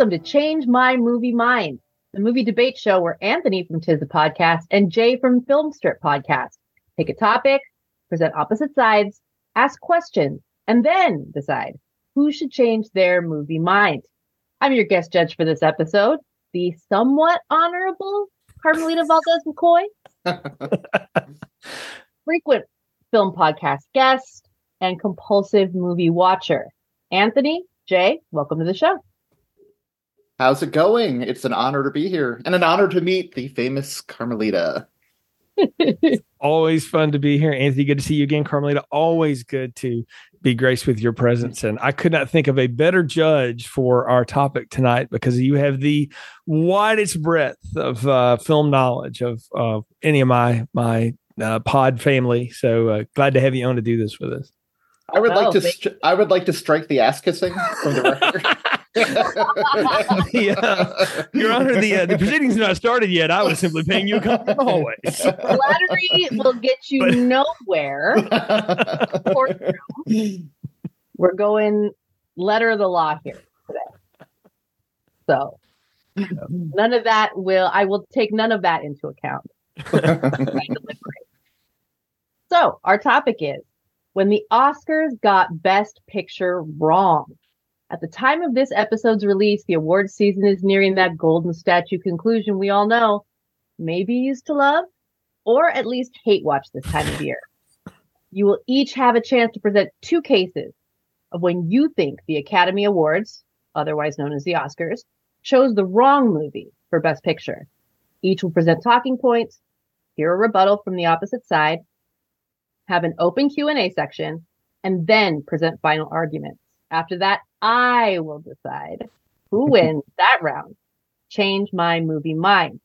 Welcome to Change My Movie Mind, the movie debate show where Anthony from Tis the Podcast and Jay from Film Strip Podcast take a topic, present opposite sides, ask questions, and then decide who should change their movie mind. I'm your guest judge for this episode, the somewhat honorable Carmelita Valdez McCoy, frequent film podcast guest, and compulsive movie watcher. Anthony, Jay, welcome to the show. How's it going? It's an honor to be here and an honor to meet the famous Carmelita. Always fun to be here. Anthony, good to see you again. Carmelita, always good to be graced with your presence. And I could not think of a better judge for our topic tonight because you have the widest breadth of uh, film knowledge of uh, any of my my uh, pod family. So uh, glad to have you on to do this with us. I would oh, like to. Stri- I would like to strike the ass kissing from the record. yeah, Your Honor, the uh, the proceedings not started yet. I was simply paying you a compliment always. Flattery will get you but... nowhere. We're going letter of the law here today. So none of that will. I will take none of that into account. so our topic is when the Oscars got Best Picture wrong. At the time of this episode's release, the awards season is nearing that golden statue conclusion we all know. Maybe used to love, or at least hate watch this time of year. You will each have a chance to present two cases of when you think the Academy Awards, otherwise known as the Oscars, chose the wrong movie for Best Picture. Each will present talking points, hear a rebuttal from the opposite side, have an open Q&A section, and then present final arguments. After that, I will decide who wins that round. Change my movie mind.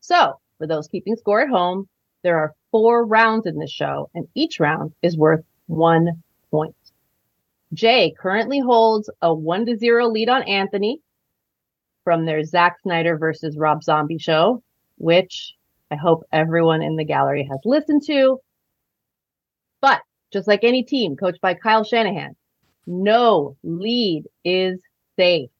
So for those keeping score at home, there are four rounds in this show and each round is worth one point. Jay currently holds a one to zero lead on Anthony from their Zack Snyder versus Rob Zombie show, which I hope everyone in the gallery has listened to. But just like any team coached by Kyle Shanahan, no lead is safe.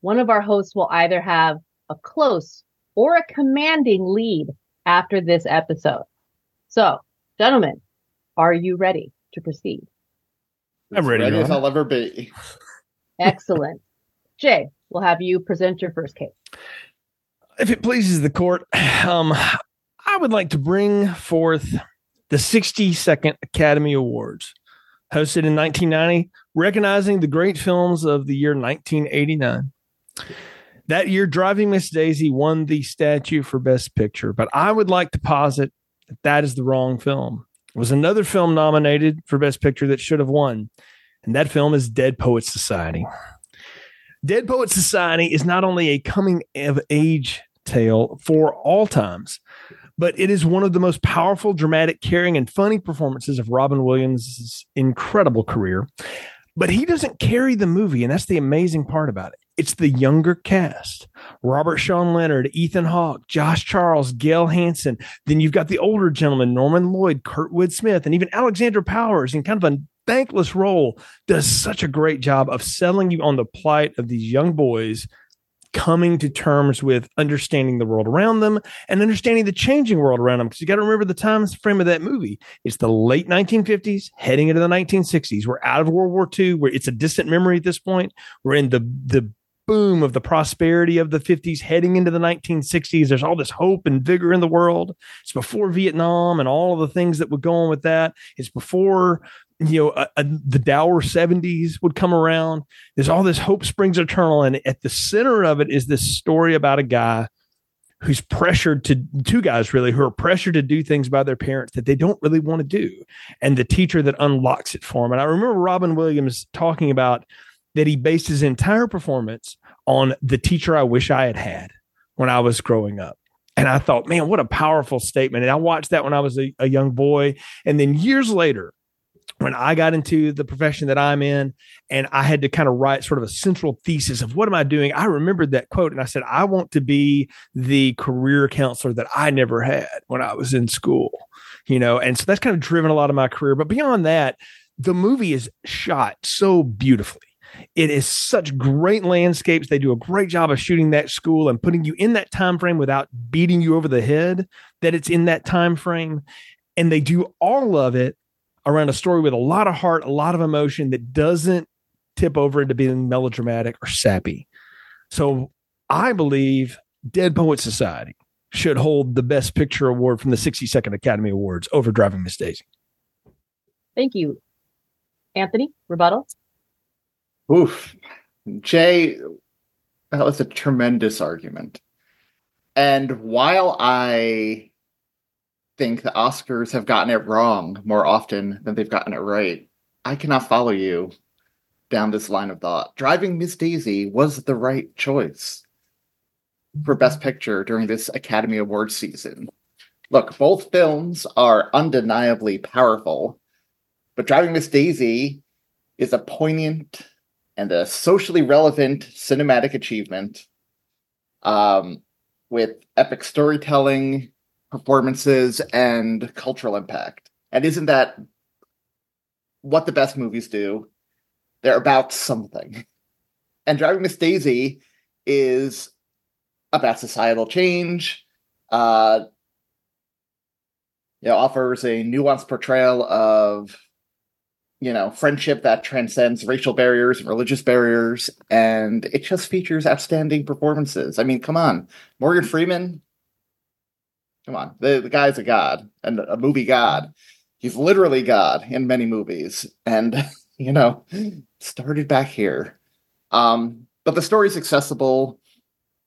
One of our hosts will either have a close or a commanding lead after this episode. So, gentlemen, are you ready to proceed? I'm ready. Ready as I'll ever be. Excellent. Jay, we'll have you present your first case. If it pleases the court, um, I would like to bring forth the 62nd Academy Awards, hosted in 1990, recognizing the great films of the year 1989. That year, Driving Miss Daisy won the statue for Best Picture, but I would like to posit that that is the wrong film. It was another film nominated for Best Picture that should have won, and that film is Dead Poets Society. Dead Poets Society is not only a coming of age tale for all times, but it is one of the most powerful, dramatic, caring, and funny performances of Robin Williams' incredible career. But he doesn't carry the movie, and that's the amazing part about it. It's the younger cast Robert Sean Leonard, Ethan Hawke, Josh Charles, Gale Hansen. Then you've got the older gentleman, Norman Lloyd, Kurtwood Smith, and even Alexandra Powers in kind of a thankless role does such a great job of selling you on the plight of these young boys coming to terms with understanding the world around them and understanding the changing world around them. Because you got to remember the time frame of that movie. It's the late 1950s, heading into the 1960s. We're out of World War II, where it's a distant memory at this point. We're in the the boom of the prosperity of the 50s heading into the 1960s there's all this hope and vigor in the world it's before vietnam and all of the things that would go on with that it's before you know, a, a, the dour 70s would come around. There's all this hope springs eternal. And at the center of it is this story about a guy who's pressured to, two guys really, who are pressured to do things by their parents that they don't really want to do. And the teacher that unlocks it for him. And I remember Robin Williams talking about that he based his entire performance on the teacher I wish I had had when I was growing up. And I thought, man, what a powerful statement. And I watched that when I was a, a young boy. And then years later, when I got into the profession that I'm in and I had to kind of write sort of a central thesis of what am I doing, I remembered that quote and I said, I want to be the career counselor that I never had when I was in school, you know, and so that's kind of driven a lot of my career. But beyond that, the movie is shot so beautifully. It is such great landscapes. They do a great job of shooting that school and putting you in that time frame without beating you over the head that it's in that time frame. And they do all of it around a story with a lot of heart, a lot of emotion that doesn't tip over into being melodramatic or sappy. So I believe Dead Poet Society should hold the Best Picture award from the 62nd Academy Awards over Driving Miss Daisy. Thank you. Anthony, rebuttal? Oof. Jay, that was a tremendous argument. And while I think the Oscars have gotten it wrong more often than they've gotten it right, I cannot follow you down this line of thought. Driving Miss Daisy was the right choice for Best Picture during this Academy Awards season. Look, both films are undeniably powerful, but Driving Miss Daisy is a poignant and a socially relevant cinematic achievement um, with epic storytelling, performances, and cultural impact. And isn't that what the best movies do? They're about something. And Driving Miss Daisy is about societal change. Uh, know, offers a nuanced portrayal of you know friendship that transcends racial barriers and religious barriers, and it just features outstanding performances. I mean, come on, Morgan Freeman. Come on, the, the guy's a god and a movie god. He's literally God in many movies, and you know, started back here. Um, but the story's accessible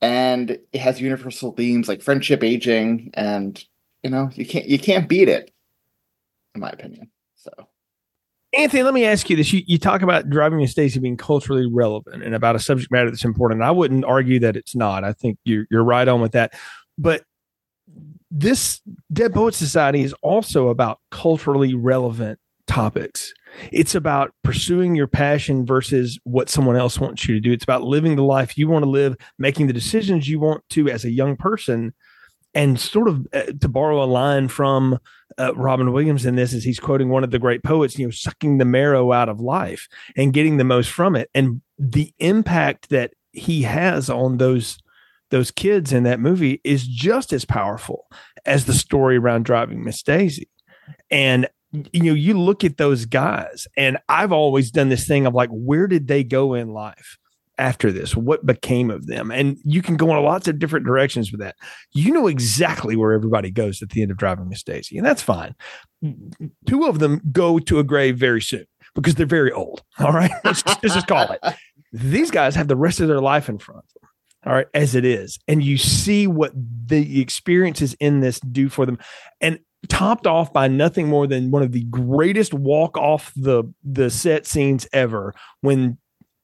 and it has universal themes like friendship, aging, and you know, you can't you can't beat it, in my opinion. So Anthony, let me ask you this. You, you talk about driving Miss Daisy being culturally relevant and about a subject matter that's important. I wouldn't argue that it's not. I think you're, you're right on with that. But this Dead Poet Society is also about culturally relevant topics. It's about pursuing your passion versus what someone else wants you to do. It's about living the life you want to live, making the decisions you want to as a young person. And sort of uh, to borrow a line from uh, Robin Williams in this, as he's quoting one of the great poets, you know, sucking the marrow out of life and getting the most from it. And the impact that he has on those those kids in that movie is just as powerful as the story around driving Miss Daisy. And you know, you look at those guys, and I've always done this thing of like, where did they go in life after this? What became of them? And you can go in lots of different directions with that. You know exactly where everybody goes at the end of Driving Miss Daisy, and that's fine. Two of them go to a grave very soon because they're very old. All right, let's, just call it. These guys have the rest of their life in front all right as it is. And you see what the experiences in this do for them. And topped off by nothing more than one of the greatest walk off the the set scenes ever when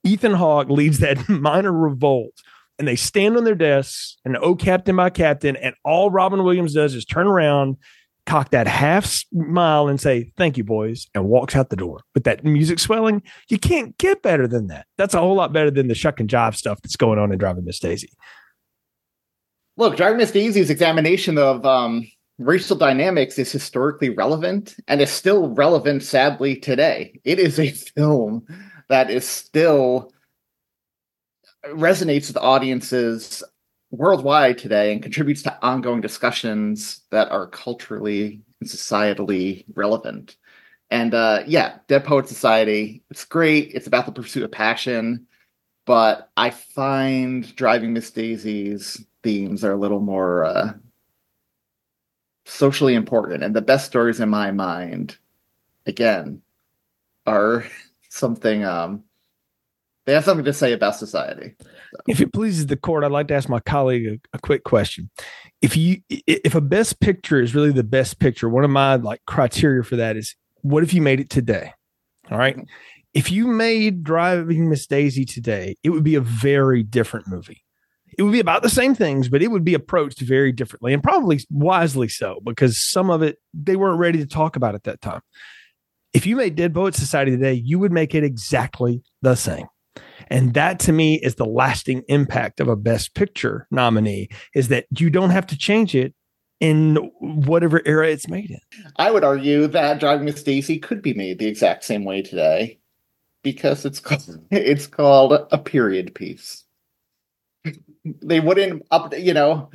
Ethan Hawke leads that minor revolt and they stand on their desks and oh captain my captain and all Robin Williams does is turn around cock that half smile and say thank you boys and walks out the door. With that music swelling you can't get better than that. That's a whole lot better than the shuck and jive stuff that's going on in driving miss daisy. Look driving miss daisy's examination of um racial dynamics is historically relevant and is still relevant, sadly, today. It is a film that is still resonates with audiences worldwide today and contributes to ongoing discussions that are culturally and societally relevant. And uh, yeah, Dead Poet Society, it's great. It's about the pursuit of passion, but I find Driving Miss Daisy's themes are a little more uh, socially important and the best stories in my mind again are something um they have something to say about society so. If it pleases the court i'd like to ask my colleague a, a, quick question if you if a best picture is really the best picture one of my like criteria for that is what if you made it today all right if you made driving miss daisy today it would be a very different movie it would be about the same things, but it would be approached very differently and probably wisely so because some of it they weren't ready to talk about at that time. If you made Dead Poet Society today, you would make it exactly the same. And that to me is the lasting impact of a best picture nominee is that you don't have to change it in whatever era it's made in. I would argue that Driving Miss Daisy could be made the exact same way today. because it's called it's called a period piece. they wouldn't up, you know,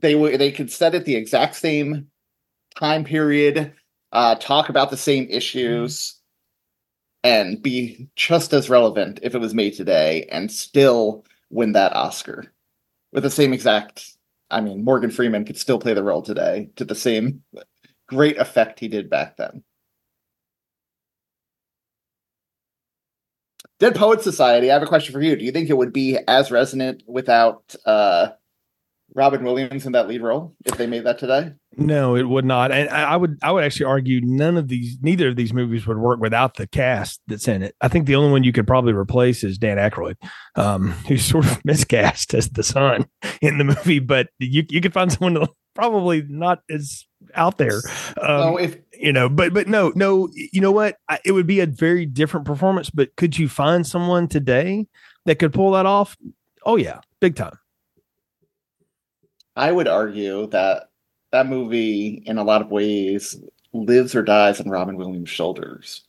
they would they could set it the exact same time period, uh, talk about the same issues, and be just as relevant if it was made today, and still win that Oscar with the same exact. I mean, Morgan Freeman could still play the role today to the same great effect he did back then. Dead Poet Society, I have a question for you. Do you think it would be as resonant without uh, Robin Williams in that lead role if they made that today? No, it would not. And I would I would actually argue none of these neither of these movies would work without the cast that's in it. I think the only one you could probably replace is Dan Aykroyd, um, who's sort of miscast as the son in the movie, but you you could find someone probably not as out there. Um, if you know, but but no, no, you know what? I, it would be a very different performance. But could you find someone today that could pull that off? Oh yeah, big time. I would argue that that movie, in a lot of ways, lives or dies on Robin Williams' shoulders.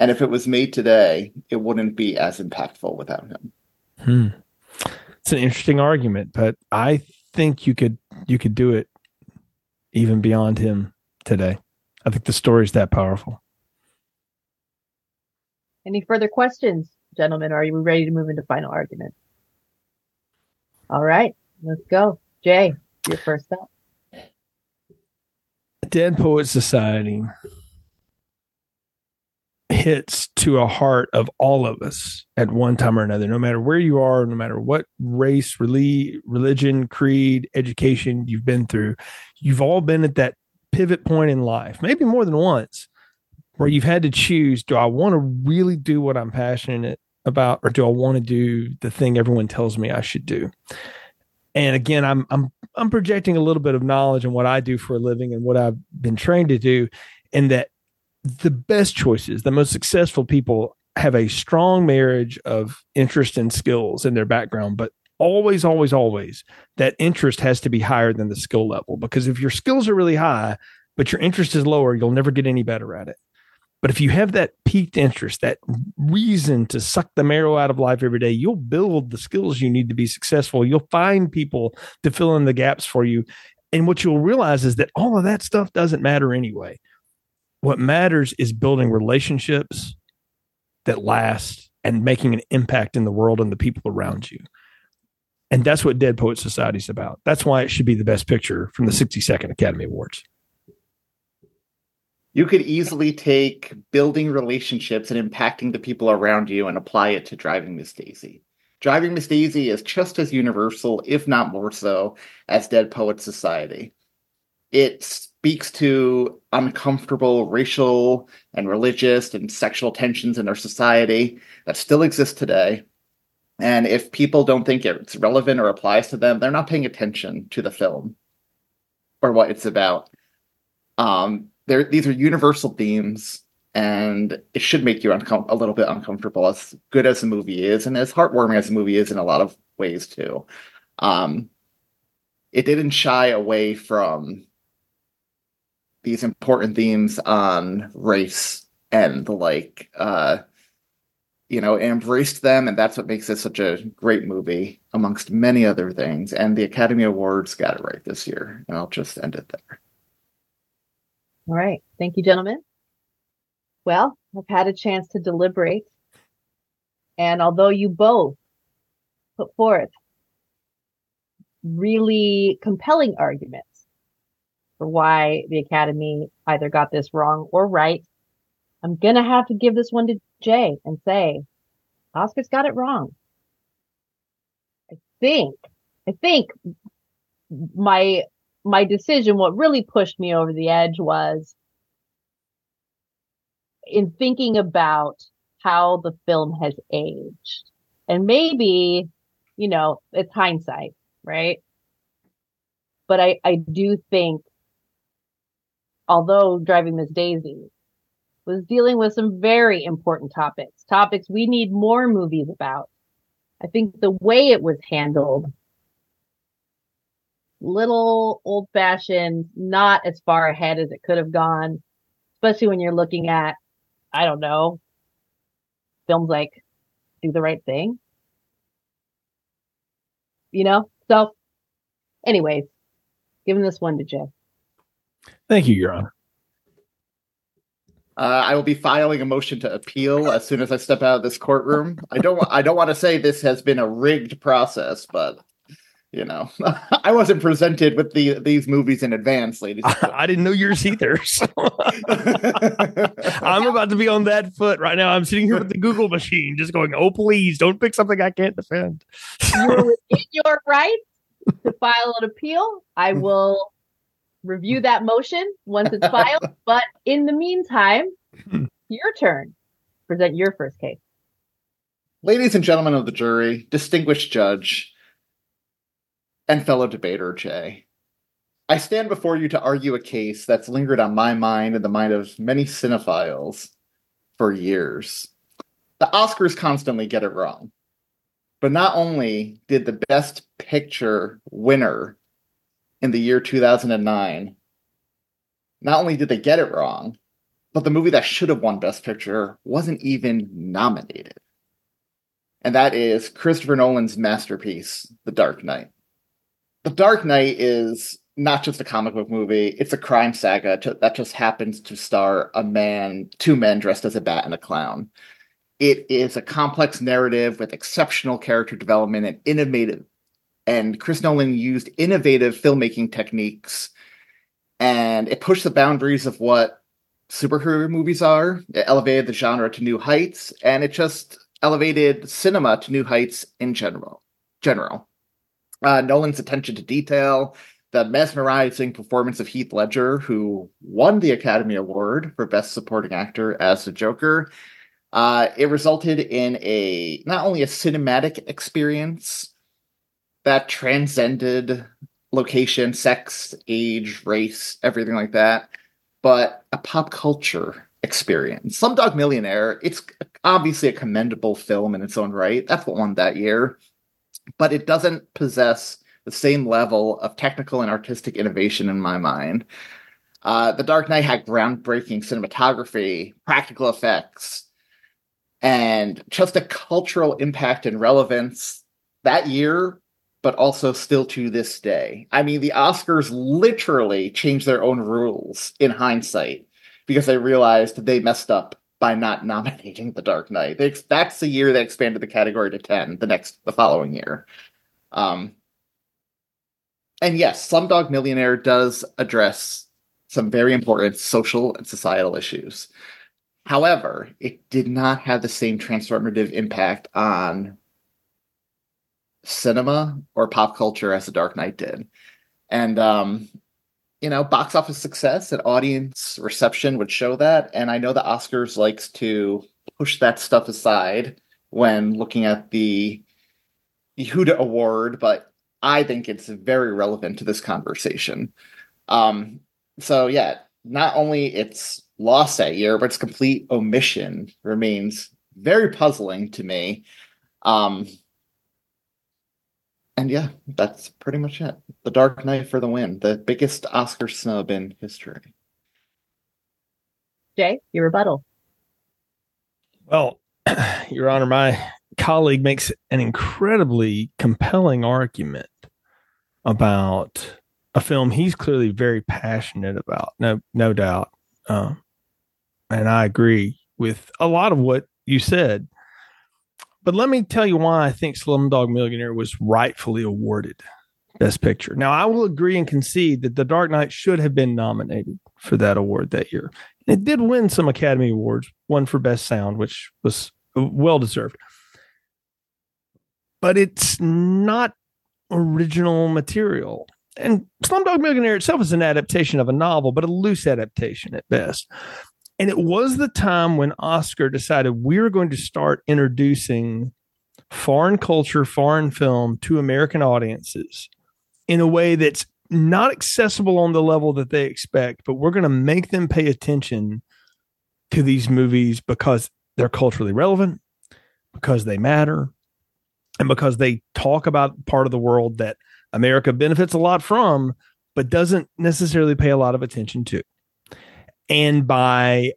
And if it was made today, it wouldn't be as impactful without him. Hmm. It's an interesting argument, but I think you could you could do it even beyond him today. I think the story is that powerful. Any further questions, gentlemen? Are you ready to move into final argument? All right, let's go. Jay, your first up. Dead Poet Society hits to a heart of all of us at one time or another, no matter where you are, no matter what race, religion, creed, education you've been through. You've all been at that pivot point in life, maybe more than once, where you've had to choose do I want to really do what I'm passionate about, or do I want to do the thing everyone tells me I should do? And again, I'm I'm I'm projecting a little bit of knowledge in what I do for a living and what I've been trained to do, and that the best choices, the most successful people have a strong marriage of interest and skills in their background, but always, always, always that interest has to be higher than the skill level. Because if your skills are really high, but your interest is lower, you'll never get any better at it. But if you have that peaked interest, that reason to suck the marrow out of life every day, you'll build the skills you need to be successful. You'll find people to fill in the gaps for you. And what you'll realize is that all of that stuff doesn't matter anyway. What matters is building relationships that last and making an impact in the world and the people around you. And that's what Dead Poet Society is about. That's why it should be the best picture from the 62nd Academy Awards. You could easily take building relationships and impacting the people around you and apply it to Driving Miss Daisy. Driving Miss Daisy is just as universal, if not more so, as Dead Poet Society. It speaks to uncomfortable racial and religious and sexual tensions in our society that still exist today and if people don't think it's relevant or applies to them, they're not paying attention to the film or what it's about. Um, these are universal themes, and it should make you uncom- a little bit uncomfortable. As good as the movie is, and as heartwarming as the movie is in a lot of ways too, um, it didn't shy away from these important themes on race and the like. Uh, you know, embraced them, and that's what makes it such a great movie, amongst many other things. And the Academy Awards got it right this year, and I'll just end it there. All right. Thank you, gentlemen. Well, I've had a chance to deliberate. And although you both put forth really compelling arguments for why the Academy either got this wrong or right, I'm going to have to give this one to Jay and say, Oscar's got it wrong. I think, I think my, my decision, what really pushed me over the edge was in thinking about how the film has aged and maybe, you know, it's hindsight, right? But I, I do think, although driving Miss Daisy was dealing with some very important topics, topics we need more movies about. I think the way it was handled, little old fashioned, not as far ahead as it could have gone, especially when you're looking at, I don't know, films like Do the Right Thing. You know? So, anyways, giving this one to Jay. Thank you, Your Honor. Uh, I will be filing a motion to appeal as soon as I step out of this courtroom. I don't. I don't want to say this has been a rigged process, but you know, I wasn't presented with the these movies in advance, ladies. I, I didn't know yours either. So. I'm about to be on that foot right now. I'm sitting here with the Google machine, just going, "Oh, please, don't pick something I can't defend." You're within your right to file an appeal. I will review that motion once it's filed. but in the meantime, your turn. Present your first case. Ladies and gentlemen of the jury, distinguished judge, and fellow debater Jay, I stand before you to argue a case that's lingered on my mind and the mind of many cinephiles for years. The Oscars constantly get it wrong. But not only did the Best Picture winner in the year 2009, not only did they get it wrong, but the movie that should have won Best Picture wasn't even nominated. And that is Christopher Nolan's masterpiece, The Dark Knight. The Dark Knight is not just a comic book movie, it's a crime saga that just happens to star a man, two men dressed as a bat and a clown. It is a complex narrative with exceptional character development and innovative and Chris Nolan used innovative filmmaking techniques and it pushed the boundaries of what superhero movies are. It elevated the genre to new heights and it just elevated cinema to new heights in general. General. Uh, Nolan's attention to detail, the mesmerizing performance of Heath Ledger, who won the Academy Award for Best Supporting Actor as the Joker. Uh, it resulted in a not only a cinematic experience that transcended location, sex, age, race, everything like that, but a pop culture experience. Slumdog Millionaire, it's obviously a commendable film in its own right. That's what won that year. But it doesn't possess the same level of technical and artistic innovation in my mind. Uh, the Dark Knight had groundbreaking cinematography, practical effects, and just a cultural impact and relevance that year but also still to this day. I mean, the Oscars literally changed their own rules in hindsight because they realized they messed up by not nominating The Dark Knight. That's the year they expanded the category to 10, the next, the following year. Um, and yes, Slumdog Millionaire does address some very important social and societal issues. However, it did not have the same transformative impact on cinema or pop culture as The Dark Knight did. And um, you know, box office success and audience reception would show that. And I know the Oscars likes to push that stuff aside when looking at the Yehuda Award, but I think it's very relevant to this conversation. Um, so yeah, not only its lost that year, but its complete omission remains very puzzling to me. Um, and yeah, that's pretty much it. The Dark Knight for the win, the biggest Oscar snub in history. Jay, your rebuttal. Well, Your Honor, my colleague makes an incredibly compelling argument about a film he's clearly very passionate about. No, no doubt. Um, and I agree with a lot of what you said. But let me tell you why I think Slumdog Millionaire was rightfully awarded Best Picture. Now, I will agree and concede that The Dark Knight should have been nominated for that award that year. It did win some Academy Awards, one for Best Sound, which was well deserved. But it's not original material. And Slumdog Millionaire itself is an adaptation of a novel, but a loose adaptation at best. And it was the time when Oscar decided we were going to start introducing foreign culture, foreign film to American audiences in a way that's not accessible on the level that they expect, but we're going to make them pay attention to these movies because they're culturally relevant, because they matter, and because they talk about part of the world that America benefits a lot from, but doesn't necessarily pay a lot of attention to. And by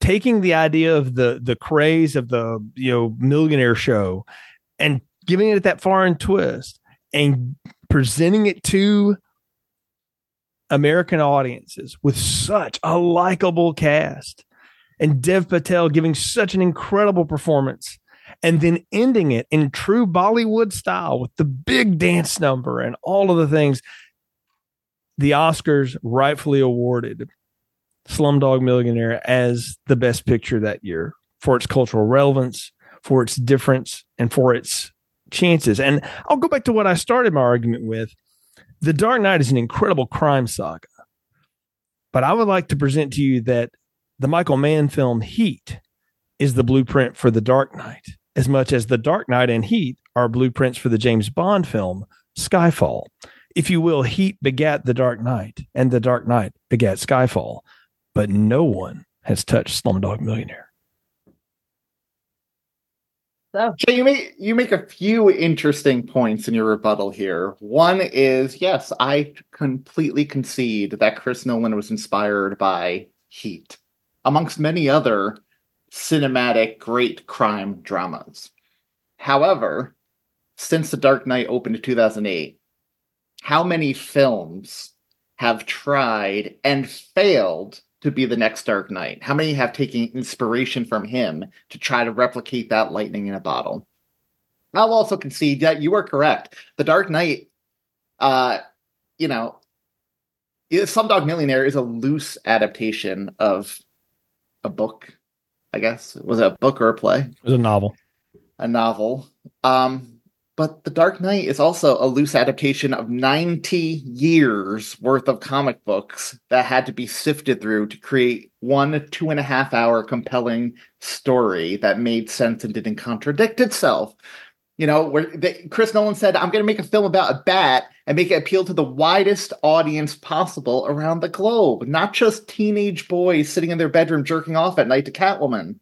taking the idea of the the craze of the you know millionaire show and giving it that foreign twist and presenting it to American audiences with such a likable cast and Dev Patel giving such an incredible performance and then ending it in true Bollywood style with the big dance number and all of the things. The Oscars rightfully awarded Slumdog Millionaire as the best picture that year for its cultural relevance, for its difference, and for its chances. And I'll go back to what I started my argument with. The Dark Knight is an incredible crime saga. But I would like to present to you that the Michael Mann film Heat is the blueprint for The Dark Knight, as much as The Dark Knight and Heat are blueprints for the James Bond film Skyfall. If you will, Heat begat The Dark Knight, and The Dark Knight begat Skyfall but no one has touched Slumdog Millionaire. So Jay, you make you make a few interesting points in your rebuttal here. One is yes, I completely concede that Chris Nolan was inspired by Heat, amongst many other cinematic great crime dramas. However, since The Dark Knight opened in 2008, how many films have tried and failed to be the next Dark Knight? How many have taken inspiration from him to try to replicate that lightning in a bottle? I'll also concede that you are correct. The Dark Knight, uh, you know, Slumdog Millionaire is a loose adaptation of a book. I guess was it a book or a play? It was a novel. A novel. Um, but The Dark Knight is also a loose adaptation of 90 years worth of comic books that had to be sifted through to create one two and a half hour compelling story that made sense and didn't contradict itself. You know, where Chris Nolan said, I'm going to make a film about a bat and make it appeal to the widest audience possible around the globe, not just teenage boys sitting in their bedroom jerking off at night to Catwoman.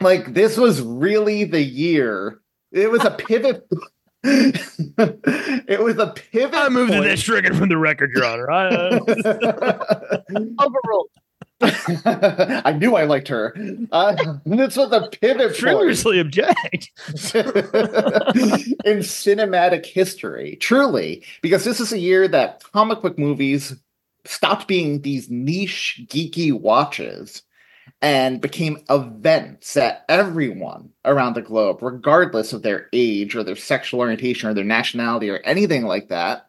Like, this was really the year it was a pivot. it was a pivot. I moved point. that stricken from the record, Your Honor. I, uh... Overruled. I knew I liked her. Uh, this was a pivot Seriously object in cinematic history, truly, because this is a year that comic book movies stopped being these niche, geeky watches and became events that everyone around the globe, regardless of their age or their sexual orientation or their nationality or anything like that,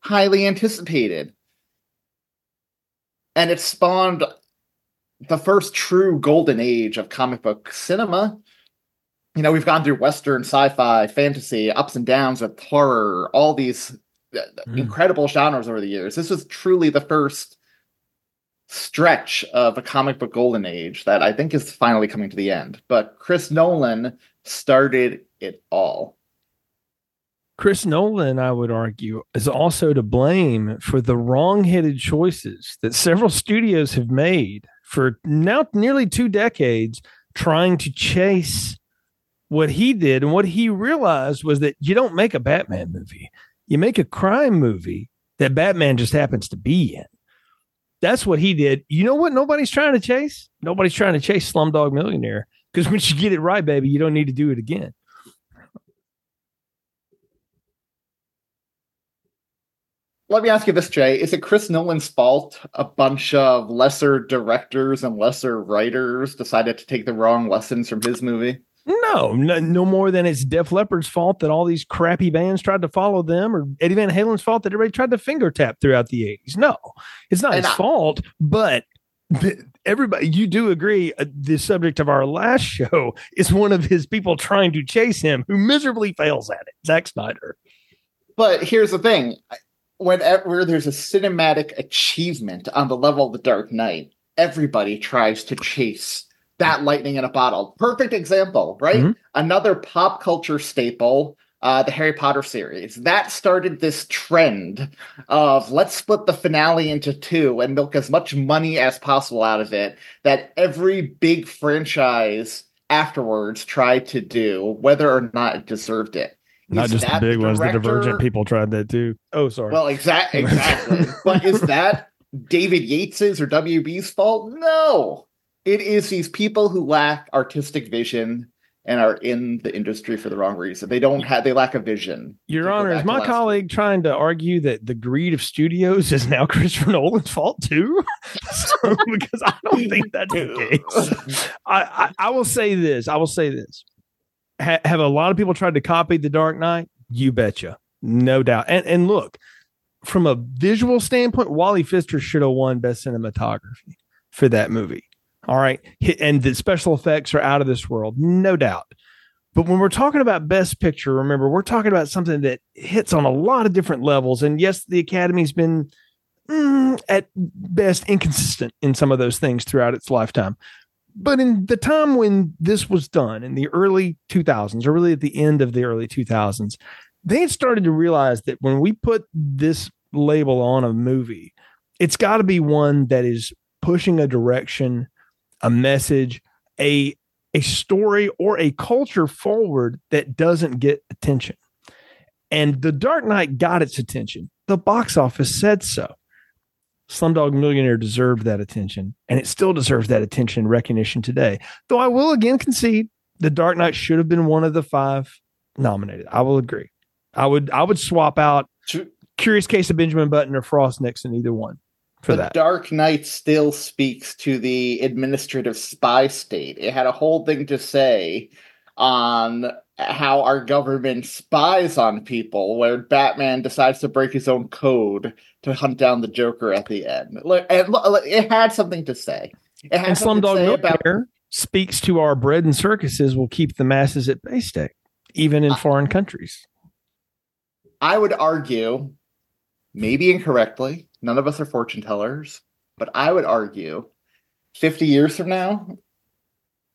highly anticipated. And it spawned the first true golden age of comic book cinema. You know, we've gone through Western, sci fi, fantasy, ups and downs with horror, all these mm. incredible genres over the years. This was truly the first stretch of a comic book golden age that I think is finally coming to the end. But Chris Nolan started it all. Chris Nolan, I would argue, is also to blame for the wrong headed choices that several studios have made for now nearly two decades trying to chase what he did. And what he realized was that you don't make a Batman movie, you make a crime movie that Batman just happens to be in. That's what he did. You know what? Nobody's trying to chase. Nobody's trying to chase Slumdog Millionaire because once you get it right, baby, you don't need to do it again. Let me ask you this, Jay. Is it Chris Nolan's fault a bunch of lesser directors and lesser writers decided to take the wrong lessons from his movie? No, no, no, more than it's Def Leppard's fault that all these crappy bands tried to follow them, or Eddie Van Halen's fault that everybody tried to finger tap throughout the '80s. No, it's not and his I, fault, but everybody, you do agree. Uh, the subject of our last show is one of his people trying to chase him, who miserably fails at it. Zack Snyder. But here's the thing: whenever there's a cinematic achievement on the level of the Dark Knight, everybody tries to chase that lightning in a bottle. Perfect example, right? Mm-hmm. Another pop culture staple, uh, the Harry Potter series. That started this trend of let's split the finale into two and milk as much money as possible out of it that every big franchise afterwards tried to do, whether or not it deserved it. Not is just the big the ones, the Divergent people tried that too. Oh, sorry. Well, exactly, exactly. but is that David Yates's or WB's fault? No It is these people who lack artistic vision and are in the industry for the wrong reason. They don't have they lack a vision. Your Honor, is my colleague week. trying to argue that the greed of studios is now Christopher Nolan's fault too? so, because I don't think that's the case. I, I, I, will say this. I will say this. Ha, have a lot of people tried to copy The Dark Knight? You betcha. No doubt. And and look, from a visual standpoint, Wally Pfister should have won Best Cinematography for that movie. All right. And the special effects are out of this world, no doubt. But when we're talking about best picture, remember, we're talking about something that hits on a lot of different levels. And yes, the Academy's been mm, at best inconsistent in some of those things throughout its lifetime. But in the time when this was done in the early 2000s, or really at the end of the early 2000s, they had started to realize that when we put this label on a movie, it's got to be one that is pushing a direction a message, a a story or a culture forward that doesn't get attention. And The Dark Knight got its attention. The box office said so. Slumdog Millionaire deserved that attention, and it still deserves that attention and recognition today. Though I will again concede The Dark Knight should have been one of the five nominated. I will agree. I would I would swap out Curious Case of Benjamin Button or Frost Nixon, either one for the that. Dark Knight still speaks to the administrative spy state. It had a whole thing to say on how our government spies on people, where Batman decides to break his own code to hunt down the Joker at the end. It had something to say. It had and Slumdog Millionaire about- speaks to our bread and circuses will keep the masses at bay state, even in foreign countries. I would argue, maybe incorrectly, None of us are fortune tellers, but I would argue 50 years from now,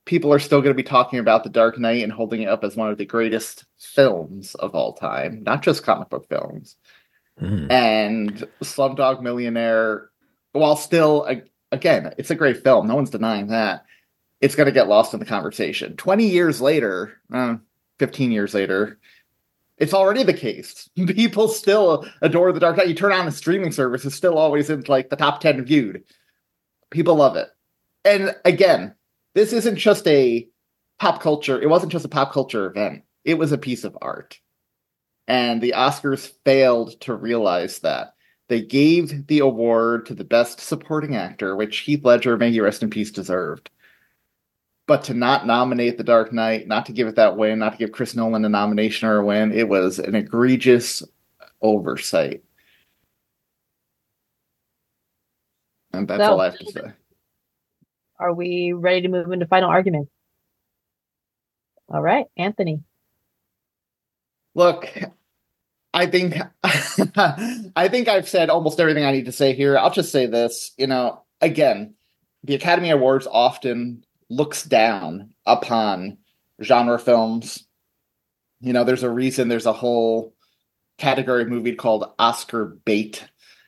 people are still going to be talking about The Dark Knight and holding it up as one of the greatest films of all time, not just comic book films. Mm. And Slumdog Millionaire, while still, again, it's a great film, no one's denying that, it's going to get lost in the conversation. 20 years later, uh, 15 years later, it's already the case. People still adore The Dark Knight. You turn on a streaming service, it's still always in like the top 10 viewed. People love it. And again, this isn't just a pop culture, it wasn't just a pop culture event. It was a piece of art. And the Oscars failed to realize that. They gave the award to the best supporting actor, which Heath Ledger, may he rest in peace, deserved but to not nominate The Dark Knight, not to give it that win, not to give Chris Nolan a nomination or a win, it was an egregious oversight. And that's all I have to say. Are we ready to move into final argument? All right, Anthony. Look, I think I think I've said almost everything I need to say here. I'll just say this, you know, again, the Academy Awards often looks down upon genre films. You know, there's a reason there's a whole category movie called Oscar bait.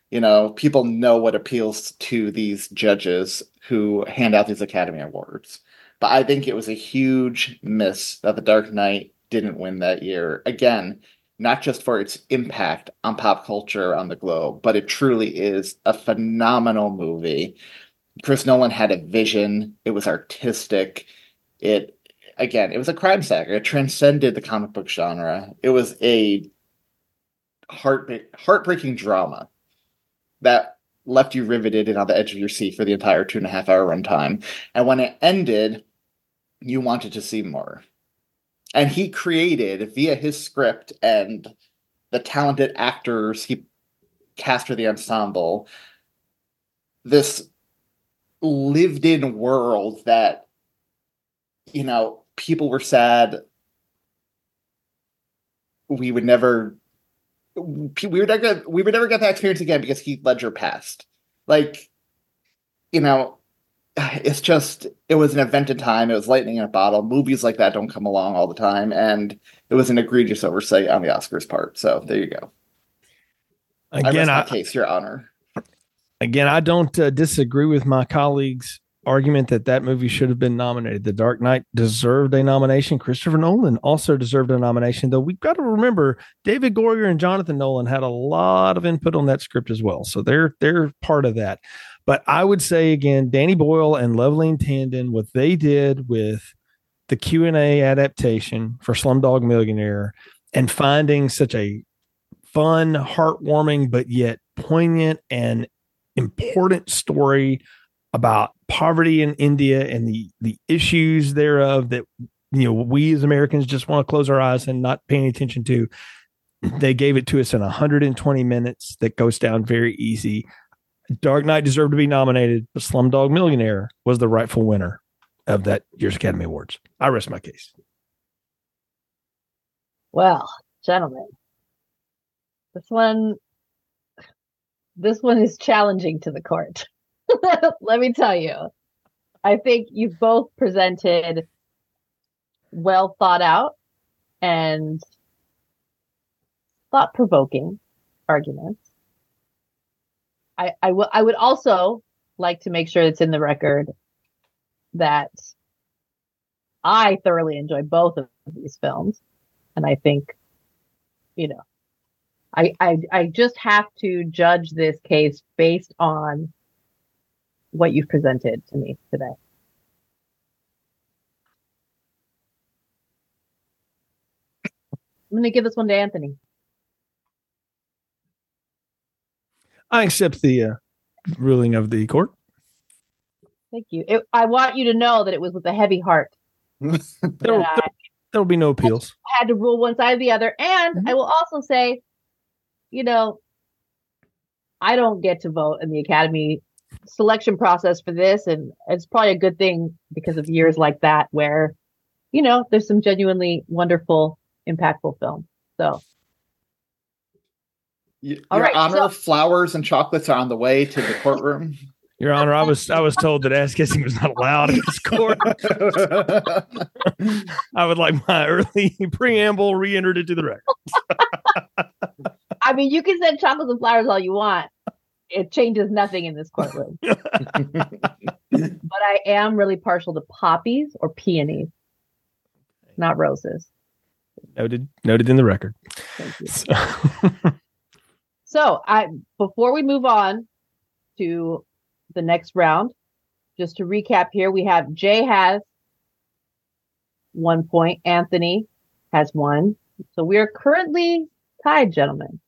You know, people know what appeals to these judges who hand out these Academy Awards. But I think it was a huge miss that The Dark Knight didn't win that year. Again, not just for its impact on pop culture on the globe, but it truly is a phenomenal movie Chris Nolan had a vision. It was artistic. It again, it was a crime saga. It transcended the comic book genre. It was a heart heartbreaking drama that left you riveted and on the edge of your seat for the entire two and a half hour runtime. And when it ended, you wanted to see more. And he created via his script and the talented actors he cast for the ensemble this lived in world that you know people were sad we would never we would never we would never get that experience again because Heath Ledger passed. Like, you know, it's just it was an event in time. It was lightning in a bottle. Movies like that don't come along all the time, and it was an egregious oversight on the Oscars' part. So there you go. Again, I, I case, Your Honor again, I don't uh, disagree with my colleagues' argument that that movie should have been nominated. The Dark Knight deserved a nomination. Christopher Nolan also deserved a nomination, though we've got to remember David Goyer and Jonathan Nolan had a lot of input on that script as well. So they're they're part of that. But I would say again, Danny Boyle and Loveleen Tandan, what they did with the Q and A adaptation for Slumdog Millionaire, and finding such a fun, heartwarming, but yet poignant and important story about poverty in India and the the issues thereof that you know we as Americans just want to close our eyes and not paying attention to. They gave it to us in 120 minutes that goes down very easy. Dark Knight deserved to be nominated, but Slumdog Millionaire was the rightful winner of that year's Academy Awards. I rest my case. Well, gentlemen, this one, this one is challenging to the court. Let me tell you. I think you've both presented well thought out and thought provoking arguments. I, I, w- I would also like to make sure it's in the record that I thoroughly enjoy both of these films. And I think, you know, I, I, I just have to judge this case based on what you've presented to me today. I'm going to give this one to Anthony. I accept the uh, ruling of the court. Thank you. It, I want you to know that it was with a heavy heart. There, will be no appeals. I had to rule one side or the other. And Mhm. I will also say, you know, I don't get to vote in the Academy selection process for this. And it's probably a good thing because of years like that where, you know, there's some genuinely wonderful, impactful films. So Y- Your right, Honor, so- flowers and chocolates are on the way to the courtroom. Your Honor, I was I was told that ass kissing was not allowed in this court. I would like my early preamble re-entered into the record. I mean, you can send chocolates and flowers all you want. It changes nothing in this courtroom. but I am really partial to poppies or peonies, not roses. Noted noted in the record. Thank you. So- So, I before we move on to the next round, just to recap here, we have Jay has one point, Anthony has one. So we are currently tied, gentlemen.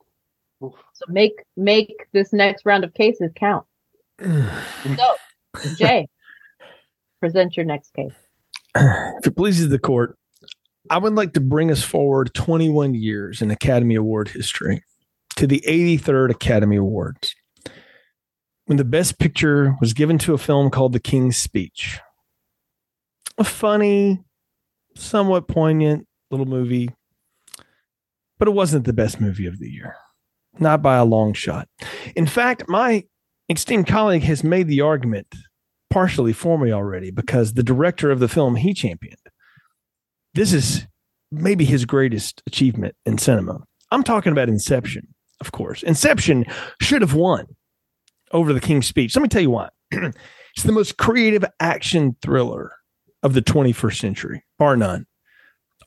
Oof. So make make this next round of cases count. So, Jay, present your next case. if it pleases the court, I would like to bring us forward 21 years in Academy Award history to the 83rd Academy Awards, when the Best Picture was given to a film called The King's Speech. A funny, somewhat poignant little movie, but it wasn't the best movie of the year, not by a long shot. In fact, my esteemed colleague has made the argument partially for me already because the director of the film he championed, this is maybe his greatest achievement in cinema. I'm talking about Inception, of course. Inception should have won over The King's Speech. Let me tell you why. it's the most creative action thriller of the 21st century, bar none.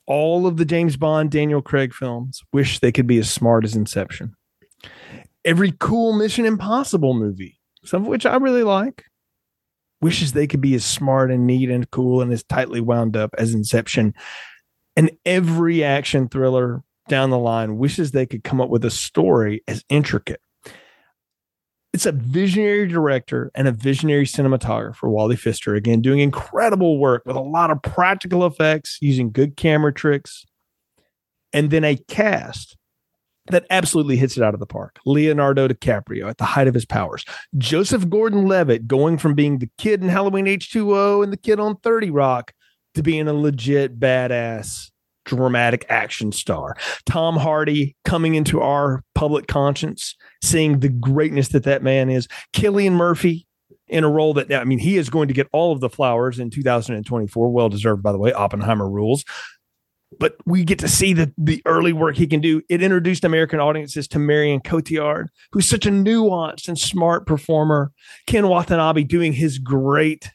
All of the James Bond, Daniel Craig films wish they could be as smart as Inception. Every cool Mission Impossible movie, some of which I really like, wishes they could be as smart and neat and cool and as tightly wound up as Inception. And every action thriller down the line wishes they could come up with a story as intricate. It's a visionary director and a visionary cinematographer, Wally Pfister, again, doing incredible work with a lot of practical effects, using good camera tricks, and then a cast that absolutely hits it out of the park. Leonardo DiCaprio at the height of his powers. Joseph Gordon Levitt going from being the kid in Halloween H2O and the kid on 30 Rock to being a legit badass dramatic action star. Tom Hardy coming into our public conscience, seeing the greatness that that man is. Cillian Murphy in a role that, I mean, he is going to get all of the flowers in 2024. Well deserved, by the way. Oppenheimer rules but we get to see the the early work he can do. It introduced American audiences to Marion Cotillard, who's such a nuanced and smart performer. Ken Watanabe doing his great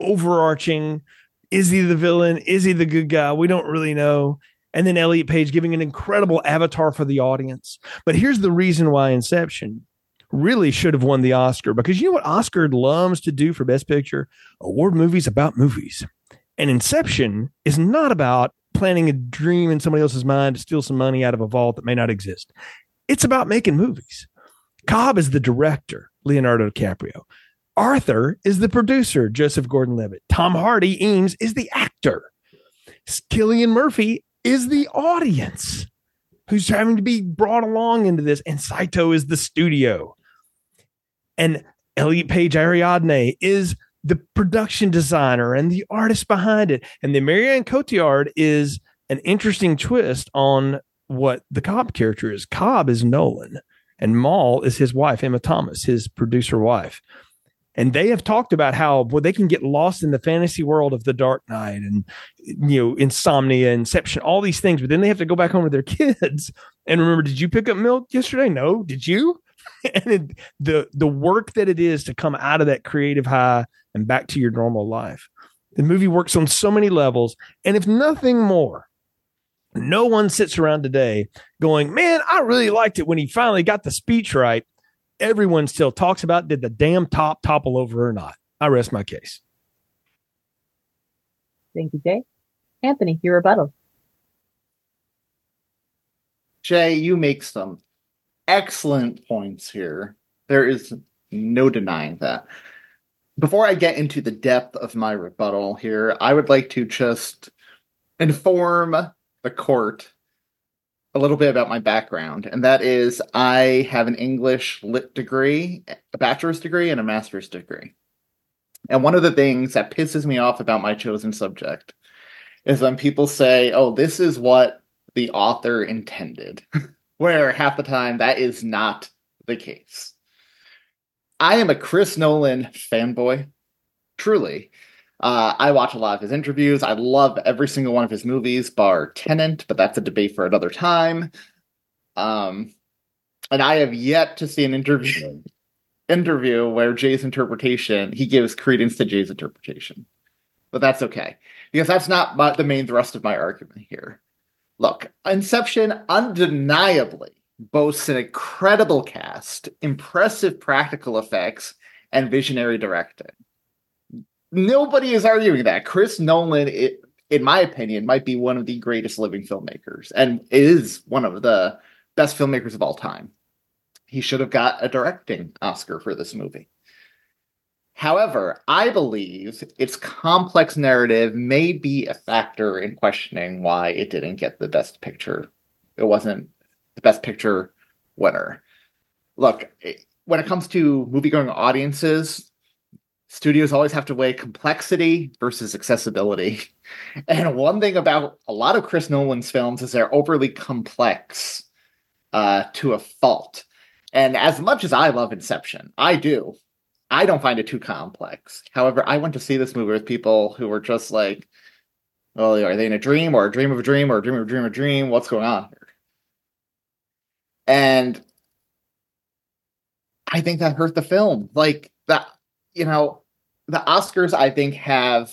overarching is he the villain? Is he the good guy? We don't really know. And then Elliot Page giving an incredible avatar for the audience. But here's the reason why Inception really should have won the Oscar because you know what Oscar loves to do for Best Picture? Award movies about movies. And Inception is not about planning a dream in somebody else's mind to steal some money out of a vault that may not exist. It's about making movies. Cobb is the director, Leonardo DiCaprio. Arthur is the producer, Joseph Gordon Levitt. Tom Hardy, Eames, is the actor. Cillian Murphy is the audience who's having to be brought along into this. And Saito is the studio. And Elliot Page Ariadne is the production designer and the artist behind it. And the Marianne Cotillard is an interesting twist on what the Cobb character is. Cobb is Nolan, and Mal is his wife, Emma Thomas, his producer wife. And they have talked about how well they can get lost in the fantasy world of the Dark Knight and you know Insomnia, Inception, all these things, but then they have to go back home with their kids. And remember, did you pick up milk yesterday? No, did you? and it, the the work that it is to come out of that creative high and back to your normal life. The movie works on so many levels, and if nothing more, no one sits around today going, "Man, I really liked it when he finally got the speech right." Everyone still talks about did the damn top topple over or not. I rest my case. Thank you, Jay. Anthony, your rebuttal. Jay, you make some excellent points here. There is no denying that. Before I get into the depth of my rebuttal here, I would like to just inform the court a little bit about my background, and that is I have an English lit degree, a bachelor's degree, and a master's degree. And one of the things that pisses me off about my chosen subject is when people say, oh, this is what the author intended. where half the time that is not the case. I am a Chris Nolan fanboy, truly. Uh, I watch a lot of his interviews. I love every single one of his movies, bar Tenet, but that's a debate for another time. Um, and I have yet to see an interview interview where Jay's interpretation he gives credence to Jay's interpretation, but that's okay because that's not the main thrust of my argument here. Look, Inception undeniably boasts an incredible cast, impressive practical effects, and visionary directing. Nobody is arguing that. Chris Nolan, it, in my opinion, might be one of the greatest living filmmakers and is one of the best filmmakers of all time. He should have got a directing Oscar for this movie. However, I believe its complex narrative may be a factor in questioning why it didn't get the best picture. It wasn't the best picture winner. Look, when it comes to movie-going audiences, studios always have to weigh complexity versus accessibility. And one thing about a lot of Chris Nolan's films is they're overly complex uh, to a fault. And as much as I love Inception, I do. I don't find it too complex. However, I went to see this movie with people who were just like, well, are they in a dream or a dream of a dream or a dream of a dream of a dream? What's going on here? And I think that hurt the film. Like that, you know, the Oscars, I think, have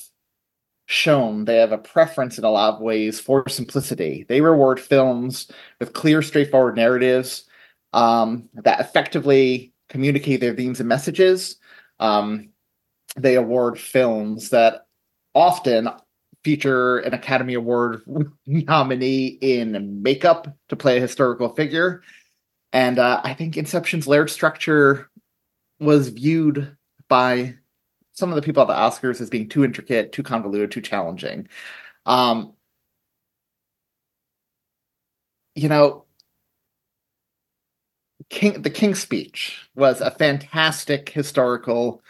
shown they have a preference in a lot of ways for simplicity. They reward films with clear, straightforward narratives um, that effectively communicate their themes and messages um, they award films that often feature an Academy Award nominee in makeup to play a historical figure. And uh, I think Inception's layered structure was viewed by some of the people at the Oscars as being too intricate, too convoluted, too challenging. Um, you know, King the King's Speech was a fantastic historical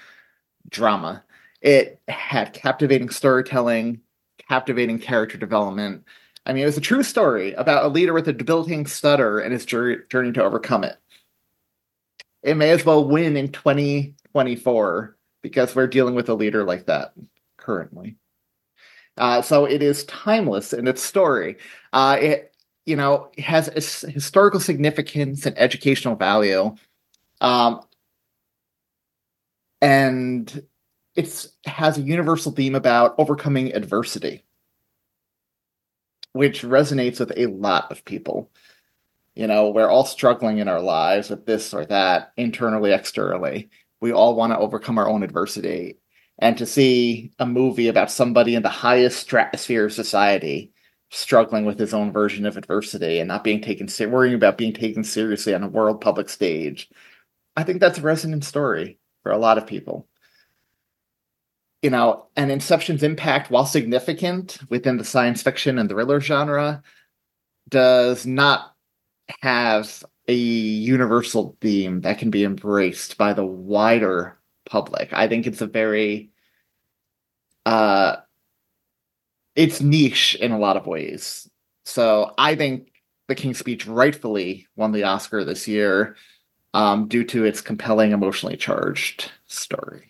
drama. It had captivating storytelling, captivating character development. I mean, it was a true story about a leader with a debilitating stutter and his journey to overcome it. It may as well win in 2024 because we're dealing with a leader like that currently. Uh, so it is timeless in its story. Uh, it you know, has historical significance and educational value. Um, and it has a universal theme about overcoming adversity, which resonates with a lot of people. You know, we're all struggling in our lives with this or that, internally, externally. We all want to overcome our own adversity. And to see a movie about somebody in the highest stratosphere of society struggling with his own version of adversity and not being taken worrying about being taken seriously on a world public stage, I think that's a resonant story for a lot of people. You know, and Inception's impact, while significant within the science fiction and thriller genre, does not have a universal theme that can be embraced by the wider public. I think it's a very uh it's niche in a lot of ways. So I think The King's Speech rightfully won the Oscar this year um, due to its compelling, emotionally charged story.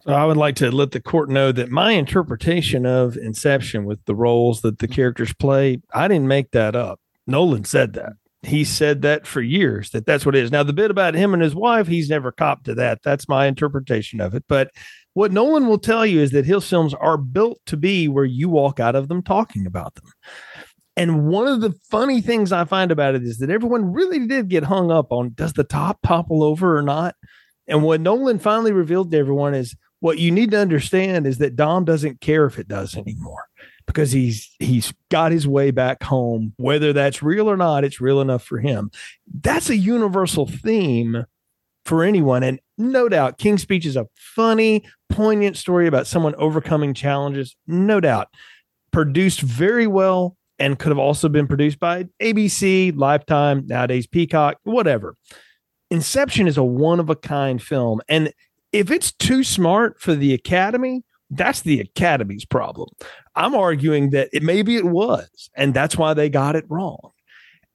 So I would like to let the court know that my interpretation of Inception with the roles that the characters play, I didn't make that up. Nolan said that. He said that for years that that's what it is. Now the bit about him and his wife, he's never copped to that. That's my interpretation of it. But what Nolan will tell you is that his films are built to be where you walk out of them talking about them. And one of the funny things I find about it is that everyone really did get hung up on does the top topple over or not? And what Nolan finally revealed to everyone is what you need to understand is that Dom doesn't care if it does anymore because he's he's got his way back home. Whether that's real or not it's real enough for him. That's a universal theme for anyone. And no doubt king's speech is a funny poignant story about someone overcoming challenges. No doubt. Produced very well and could have also been produced by abc lifetime nowadays peacock whatever. Inception is a one of a kind film. And if it's too smart for the Academy, that's the Academy's problem. I'm arguing that it maybe it was, and that's why they got it wrong.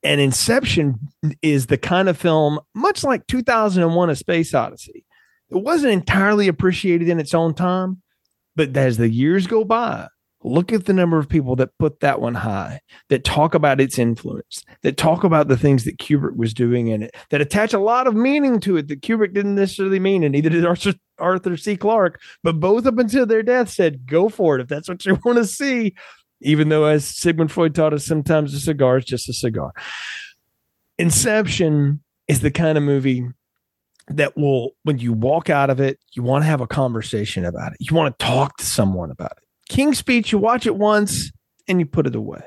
And Inception is the kind of film, much like 2001 A Space Odyssey, it wasn't entirely appreciated in its own time, but as the years go by, Look at the number of people that put that one high, that talk about its influence, that talk about the things that Kubrick was doing in it, that attach a lot of meaning to it that Kubrick didn't necessarily mean, and neither did Arthur, Arthur C. Clarke. But both up until their death said, go for it if that's what you want to see. Even though, as Sigmund Freud taught us, sometimes a cigar is just a cigar. Inception is the kind of movie that will, when you walk out of it, you want to have a conversation about it. You want to talk to someone about it. King's Speech, you watch it once and you put it away.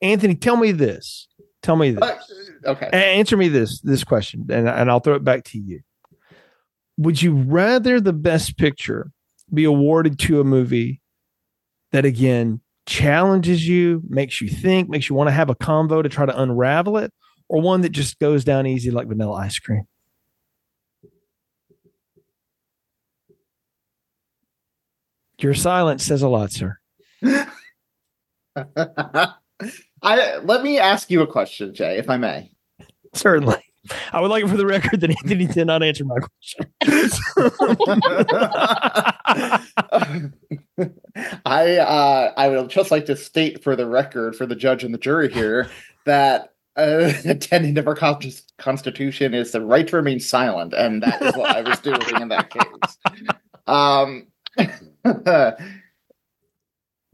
Anthony, tell me this. Tell me this. Uh, okay. Answer me this this question, and, and I'll throw it back to you. Would you rather the best picture be awarded to a movie that again challenges you, makes you think, makes you want to have a convo to try to unravel it, or one that just goes down easy like vanilla ice cream? Your silence says a lot, sir. I let me ask you a question, Jay, if I may. Certainly. I would like it for the record that Anthony did not answer my question. I uh, I would just like to state for the record, for the judge and the jury here, that uh, attending to our constitution is the right to remain silent, and that is what I was doing in that case. Um,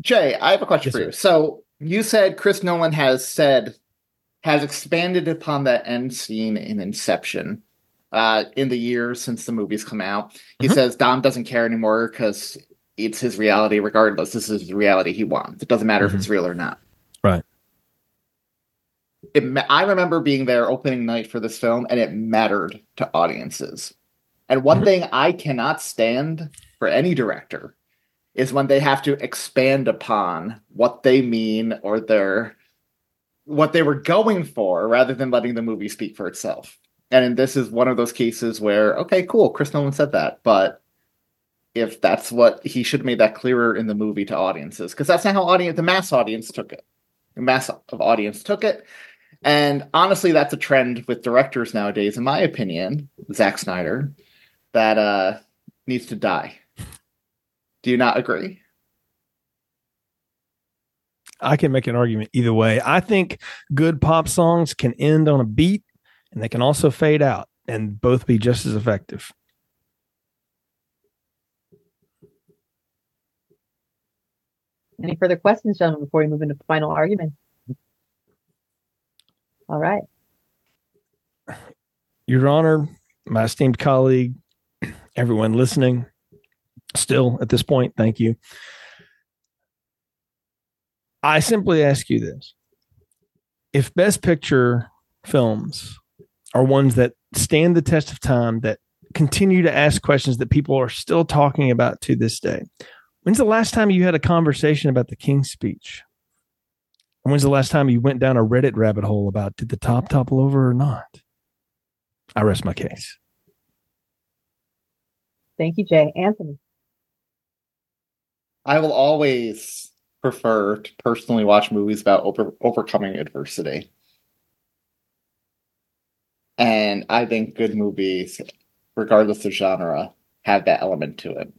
Jay, I have a question yes, for you. Sir. So you said Chris Nolan has said has expanded upon that end scene in Inception uh, in the years since the movies come out. He mm-hmm. says Dom doesn't care anymore because it's his reality regardless. This is the reality he wants. It doesn't matter mm-hmm. if it's real or not. Right. It, I remember being there opening night for this film, and it mattered to audiences. And one mm-hmm. thing I cannot stand for any director is when they have to expand upon what they mean or their what they were going for rather than letting the movie speak for itself. And this is one of those cases where, okay, cool, Chris Nolan said that, but if that's what he should have made that clearer in the movie to audiences, because that's not how audience the mass audience took it. The mass of audience took it. And honestly, that's a trend with directors nowadays, in my opinion, Zack Snyder, that uh needs to die. Do you not agree? I can make an argument either way. I think good pop songs can end on a beat and they can also fade out and both be just as effective. Any further questions, gentlemen, before we move into the final argument? All right. Your Honor, my esteemed colleague, everyone listening, still at this point, thank you. I simply ask you this if Best Picture films are ones that stand the test of time, that continue to ask questions that people are still talking about to this day, when's the last time you had a conversation about the King's speech? When's the last time you went down a Reddit rabbit hole about did the top topple over or not? I rest my case. Thank you, Jay. Anthony. I will always prefer to personally watch movies about over, overcoming adversity. And I think good movies, regardless of genre, have that element to it.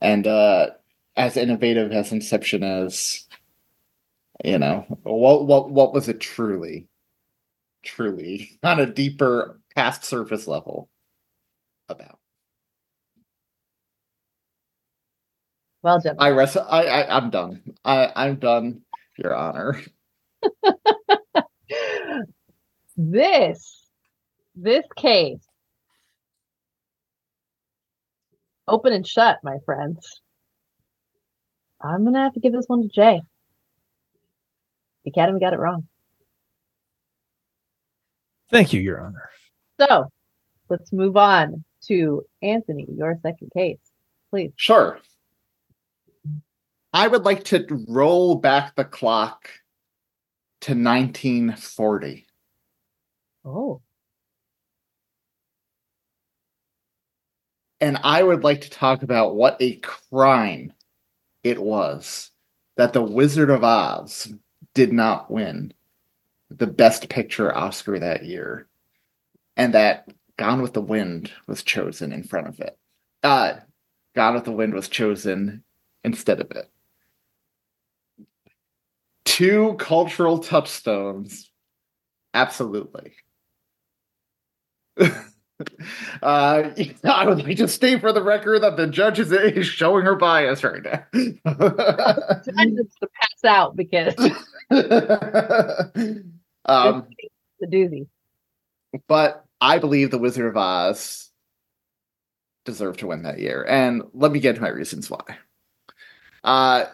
And uh, as innovative as Inception is, you know, what what what was it truly? Truly on a deeper past surface level about. Well done. I rest. I, I I'm done. I I'm done. Your Honor. this this case open and shut, my friends. I'm gonna have to give this one to Jay. The Academy got it wrong. Thank you, Your Honor. So let's move on to Anthony, your second case, please. Sure. I would like to roll back the clock to 1940. Oh. And I would like to talk about what a crime it was that The Wizard of Oz did not win the Best Picture Oscar that year, and that Gone with the Wind was chosen in front of it. Uh, Gone with the Wind was chosen instead of it. Two cultural touchstones. Absolutely. Uh, I would like to state for the record that the judge is, is showing her bias right now. Time to pass out because um, the doozy. but I believe the Wizard of Oz deserved to win that year, and let me get to my reasons why. Uh,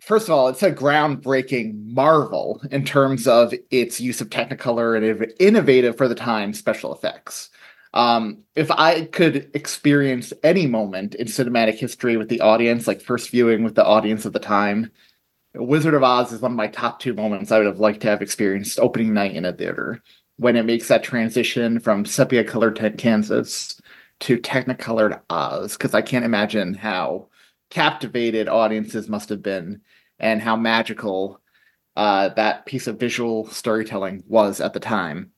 first of all, it's a groundbreaking marvel in terms of its use of Technicolor and innovative for the time special effects. Um, if I could experience any moment in cinematic history with the audience, like first viewing with the audience of the time, Wizard of Oz is one of my top two moments I would have liked to have experienced opening night in a theater when it makes that transition from sepia colored Kansas to technicolored Oz, because I can't imagine how captivated audiences must have been and how magical uh, that piece of visual storytelling was at the time.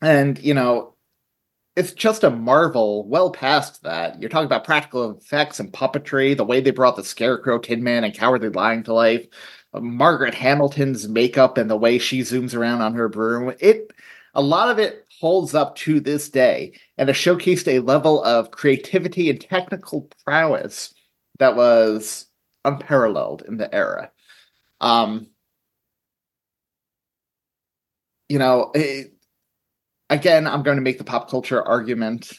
And, you know, it's just a marvel well past that. You're talking about practical effects and puppetry, the way they brought the Scarecrow, Tin Man, and Cowardly Lion to life, Margaret Hamilton's makeup and the way she zooms around on her broom. It a lot of it holds up to this day and it showcased a level of creativity and technical prowess that was unparalleled in the era. Um, you know, it, again, I'm going to make the pop culture argument.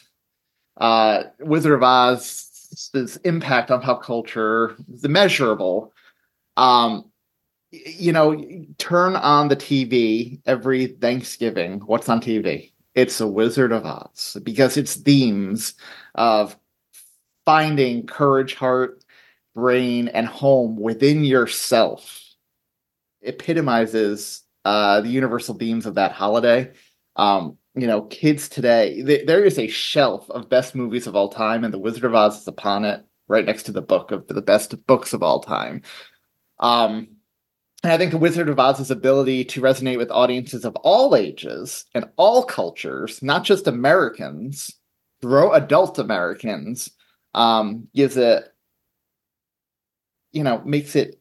Uh, Wizard of Oz's impact on pop culture is immeasurable. Um, you know, turn on the TV every Thanksgiving. What's on TV? It's a Wizard of Oz because its themes of finding courage, heart, brain, and home within yourself epitomizes uh, the universal themes of that holiday. Um, you know, kids today, th- there is a shelf of best movies of all time, and The Wizard of Oz is upon it, right next to the book of the best books of all time. Um, and I think The Wizard of Oz's ability to resonate with audiences of all ages and all cultures, not just Americans, grow adult Americans, um, gives it, you know, makes it,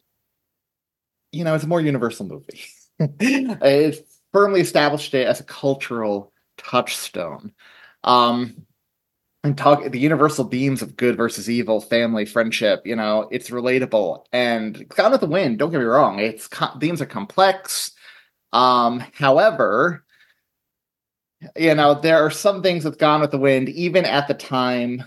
you know, it's a more universal movie. it firmly established it as a cultural touchstone. Um, and talk the universal themes of good versus evil, family, friendship. You know, it's relatable. And Gone with the Wind. Don't get me wrong; its co- themes are complex. Um, however, you know, there are some things with Gone with the Wind, even at the time,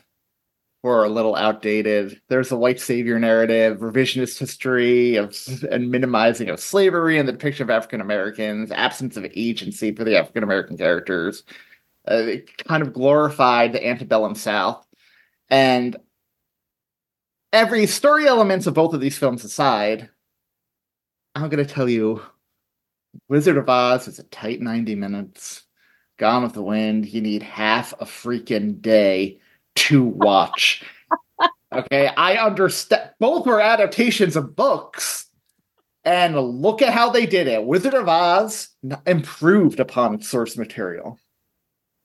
were a little outdated. There's a white savior narrative, revisionist history of and minimizing of slavery and the depiction of African Americans, absence of agency for the African American characters. Uh, it kind of glorified the antebellum South. And every story elements of both of these films aside, I'm going to tell you Wizard of Oz is a tight 90 minutes. Gone with the Wind, you need half a freaking day to watch. okay, I understand. Both were adaptations of books. And look at how they did it. Wizard of Oz improved upon its source material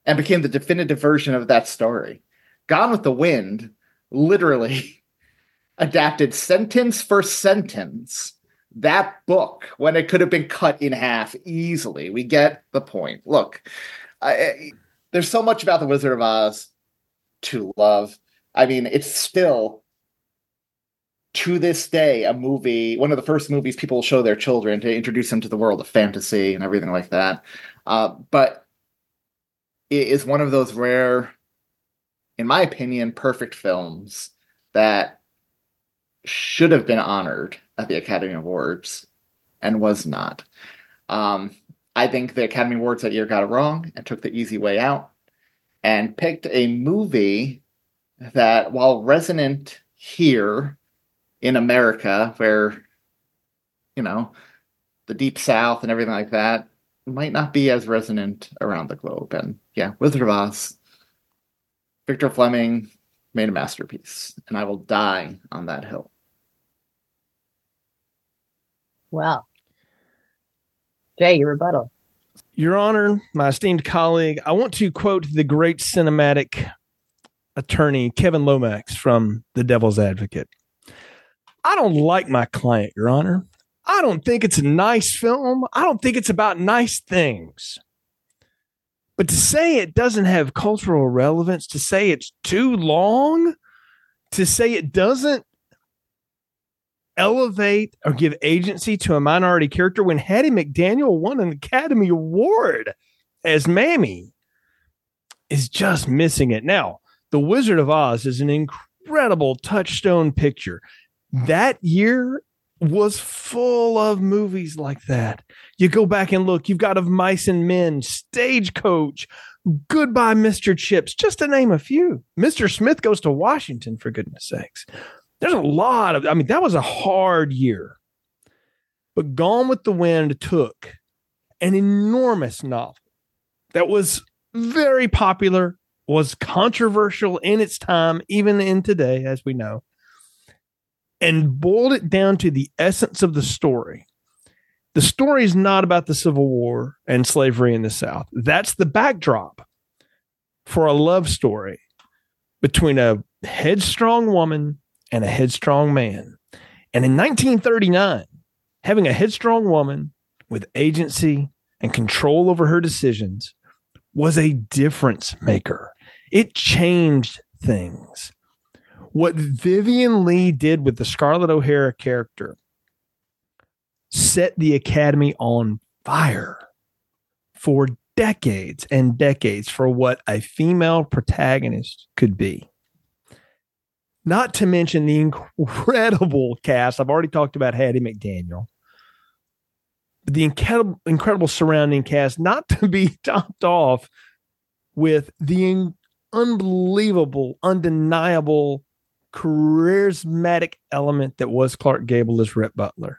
and became the definitive version of that story. Gone with the Wind literally adapted sentence for sentence that book when it could have been cut in half easily. We get the point. Look, I, there's so much about the Wizard of Oz to love. I mean, it's still to this day a movie, one of the first movies people show their children to introduce them to the world of fantasy and everything like that. Uh, but it is one of those rare, in my opinion, perfect films that should have been honored at the Academy Awards and was not. Um, I think the Academy Awards that year got it wrong and took the easy way out and picked a movie that, while resonant here in America, where, you know, the Deep South and everything like that, might not be as resonant around the globe. And yeah, Wizard of Oz, Victor Fleming made a masterpiece, and I will die on that hill. Well, Jay, your rebuttal. Your Honor, my esteemed colleague, I want to quote the great cinematic attorney Kevin Lomax from The Devil's Advocate. I don't like my client, Your Honor. I don't think it's a nice film. I don't think it's about nice things. But to say it doesn't have cultural relevance, to say it's too long, to say it doesn't elevate or give agency to a minority character when Hattie McDaniel won an Academy Award as Mammy is just missing it. Now, The Wizard of Oz is an incredible touchstone picture. That year was full of movies like that. You go back and look, you've got Of Mice and Men, Stagecoach, Goodbye, Mr. Chips, just to name a few. Mr. Smith goes to Washington, for goodness sakes. There's a lot of, I mean, that was a hard year. But Gone with the Wind took an enormous novel that was very popular, was controversial in its time, even in today, as we know, and boiled it down to the essence of the story. The story is not about the Civil War and slavery in the South. That's the backdrop for a love story between a headstrong woman and a headstrong man. And in 1939, having a headstrong woman with agency and control over her decisions was a difference maker. It changed things. What Vivien Leigh did with the Scarlett O'Hara character set the Academy on fire for decades and decades for what a female protagonist could be. Not to mention the incredible cast. I've already talked about Hattie McDaniel. But the incredible, incredible surrounding cast, not to be topped off with the in- unbelievable, undeniable, charismatic element that was Clark Gable as Rhett Butler.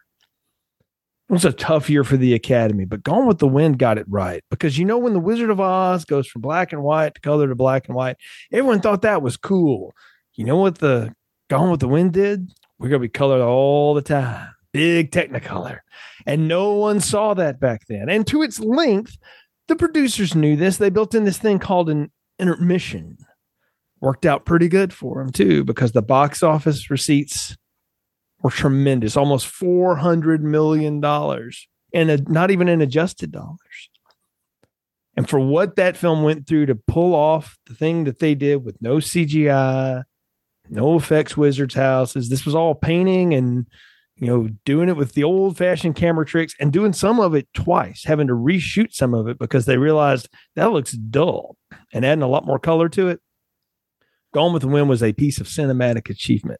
It was a tough year for the Academy, but Gone with the Wind got it right because you know when the Wizard of Oz goes from black and white to color to black and white, everyone thought that was cool you know what the Gone with the Wind did? We're going to be colored all the time. Big technicolor. And no one saw that back then. And to its length, the producers knew this. They built in this thing called an intermission. Worked out pretty good for them, too, because the box office receipts were tremendous almost $400 million and not even in adjusted dollars. And for what that film went through to pull off the thing that they did with no CGI, no effects wizards houses. This was all painting and you know, doing it with the old fashioned camera tricks and doing some of it twice, having to reshoot some of it because they realized that looks dull and adding a lot more color to it. Gone with the Wind was a piece of cinematic achievement,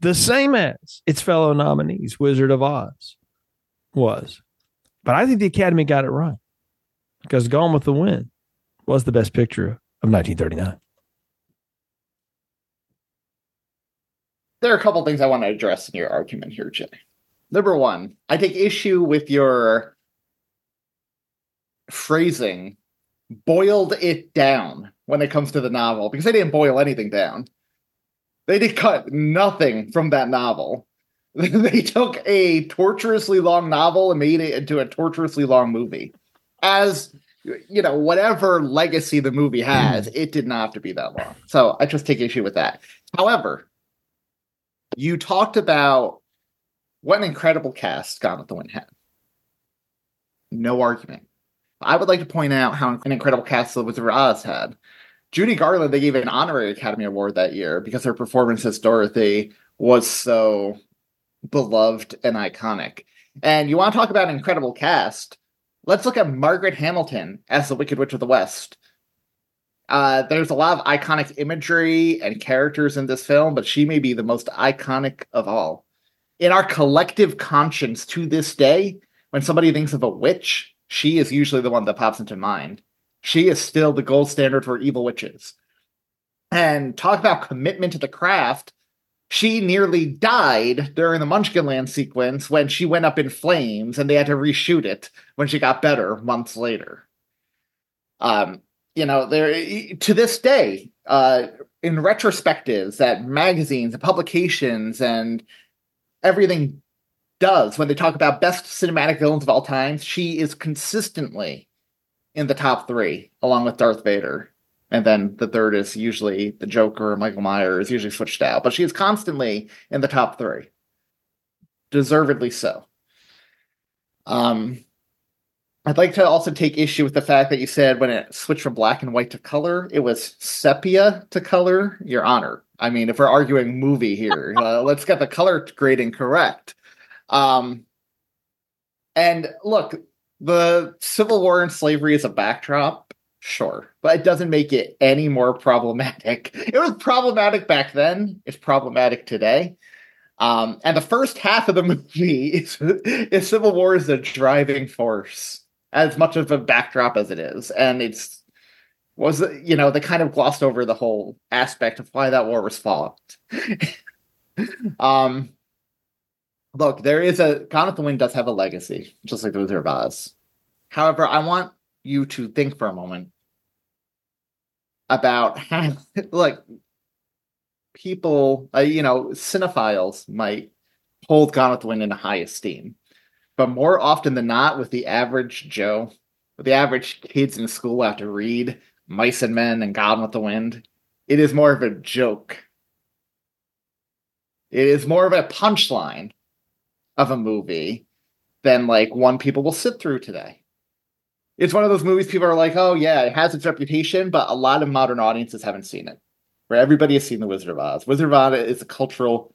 the same as its fellow nominees, Wizard of Oz was. But I think the Academy got it right because Gone with the Wind was the best picture of 1939. There are a couple things I want to address in your argument here, Jay. Number one, I take issue with your phrasing boiled it down when it comes to the novel because they didn't boil anything down. They did cut nothing from that novel. they took a torturously long novel and made it into a torturously long movie. As you know, whatever legacy the movie has, it did not have to be that long. So I just take issue with that. However, you talked about what an incredible cast Gone with the Wind had. No argument. I would like to point out how an incredible cast the Wizard of Oz had. Judy Garland, they gave an honorary Academy Award that year because her performance as Dorothy was so beloved and iconic. And you want to talk about an incredible cast? Let's look at Margaret Hamilton as the Wicked Witch of the West. Uh, there's a lot of iconic imagery and characters in this film, but she may be the most iconic of all. In our collective conscience to this day, when somebody thinks of a witch, she is usually the one that pops into mind. She is still the gold standard for evil witches. And talk about commitment to the craft. She nearly died during the Munchkinland sequence when she went up in flames and they had to reshoot it when she got better months later. Um, you know, there to this day, uh, in retrospectives that magazines and publications and everything does when they talk about best cinematic villains of all time, she is consistently in the top three, along with Darth Vader. And then the third is usually the Joker, Michael Myers, usually switched out. But she is constantly in the top three. Deservedly so. Um, I'd like to also take issue with the fact that you said when it switched from black and white to color, it was sepia to color. Your honor. I mean, if we're arguing movie here, uh, let's get the color grading correct. Um, and look, the Civil War and slavery is a backdrop, sure, but it doesn't make it any more problematic. It was problematic back then. It's problematic today. Um, and the first half of the movie is, is Civil War is a driving force as much of a backdrop as it is, and it's was you know they kind of glossed over the whole aspect of why that war was fought. um, look, there is a Gone with the Wind does have a legacy, just like the Wizard of Oz. However, I want you to think for a moment about how, like, people, uh, you know, cinephiles might hold Gone with the Wind in high esteem. But more often than not, with the average Joe, with the average kids in school have to read Mice and Men and Gone with the Wind, it is more of a joke. It is more of a punchline of a movie than like one people will sit through today. It's one of those movies people are like, oh yeah, it has its reputation, but a lot of modern audiences haven't seen it. Where everybody has seen The Wizard of Oz. Wizard of Oz is a cultural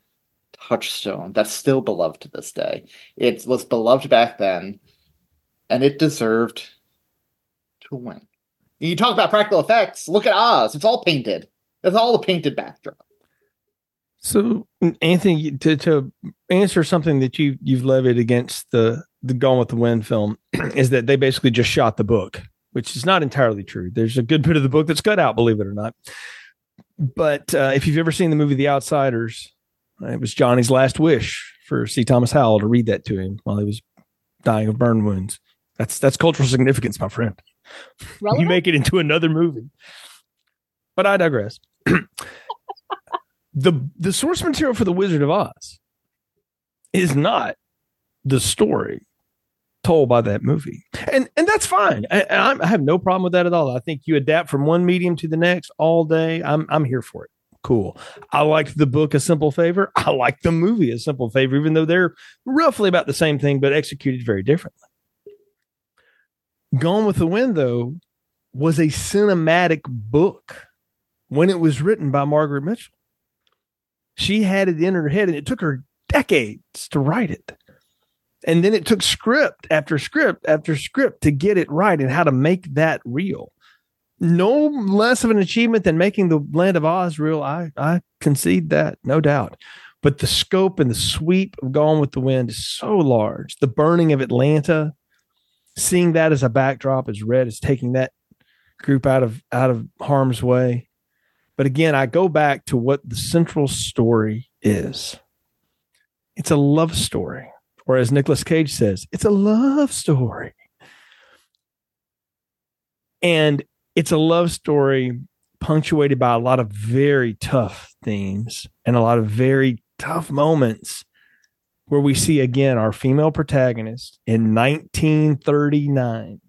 touchstone that's still beloved to this day. It was beloved back then, and it deserved to win. You talk about practical effects. Look at Oz; it's all painted. It's all a painted backdrop. So, Anthony, to, to answer something that you you've levied against the the Gone with the Wind film is that they basically just shot the book, which is not entirely true. There's a good bit of the book that's cut out, believe it or not. But uh, if you've ever seen the movie The Outsiders, it was Johnny's last wish for C. Thomas Howell to read that to him while he was dying of burn wounds. That's that's cultural significance, my friend. Relevant? You make it into another movie. But I digress. the the source material for the Wizard of Oz is not the story told by that movie, and and that's fine. I, I have no problem with that at all. I think you adapt from one medium to the next all day. I'm I'm here for it cool. I liked the book A Simple Favor. I like the movie A Simple Favor, even though they're roughly about the same thing, but executed very differently. Gone with the Wind, though, was a cinematic book when it was written by Margaret Mitchell. She had it in her head, and it took her decades to write it. And then it took script after script after script to get it right and how to make that real. No less of an achievement than making the Land of Oz real. I, I concede that, no doubt. But the scope and the sweep of Gone with the Wind is so large. The burning of Atlanta, seeing that as a backdrop as Rhett is taking that group out of out of harm's way. But again, I go back to what the central story is. It's a love story, or as Nicolas Cage says, it's a love story. And it's a love story punctuated by a lot of very tough themes and a lot of very tough moments where we see again our female protagonist in 1939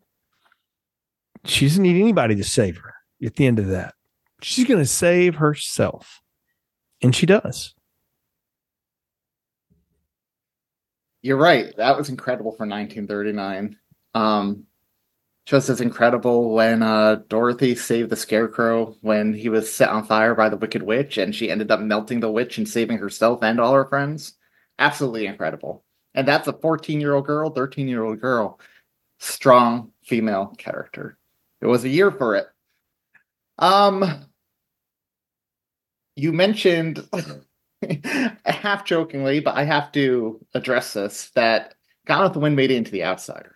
she doesn't need anybody to save her at the end of that. She's going to save herself. And she does. You're right. That was incredible for 1939. Um, just as incredible when uh, Dorothy saved the Scarecrow when he was set on fire by the Wicked Witch and she ended up melting the witch and saving herself and all her friends. Absolutely incredible. And that's a 14 year old girl, 13 year old girl. Strong female character. It was a year for it. Um, you mentioned half jokingly, but I have to address this that Gone with the Wind made it into the Outsiders.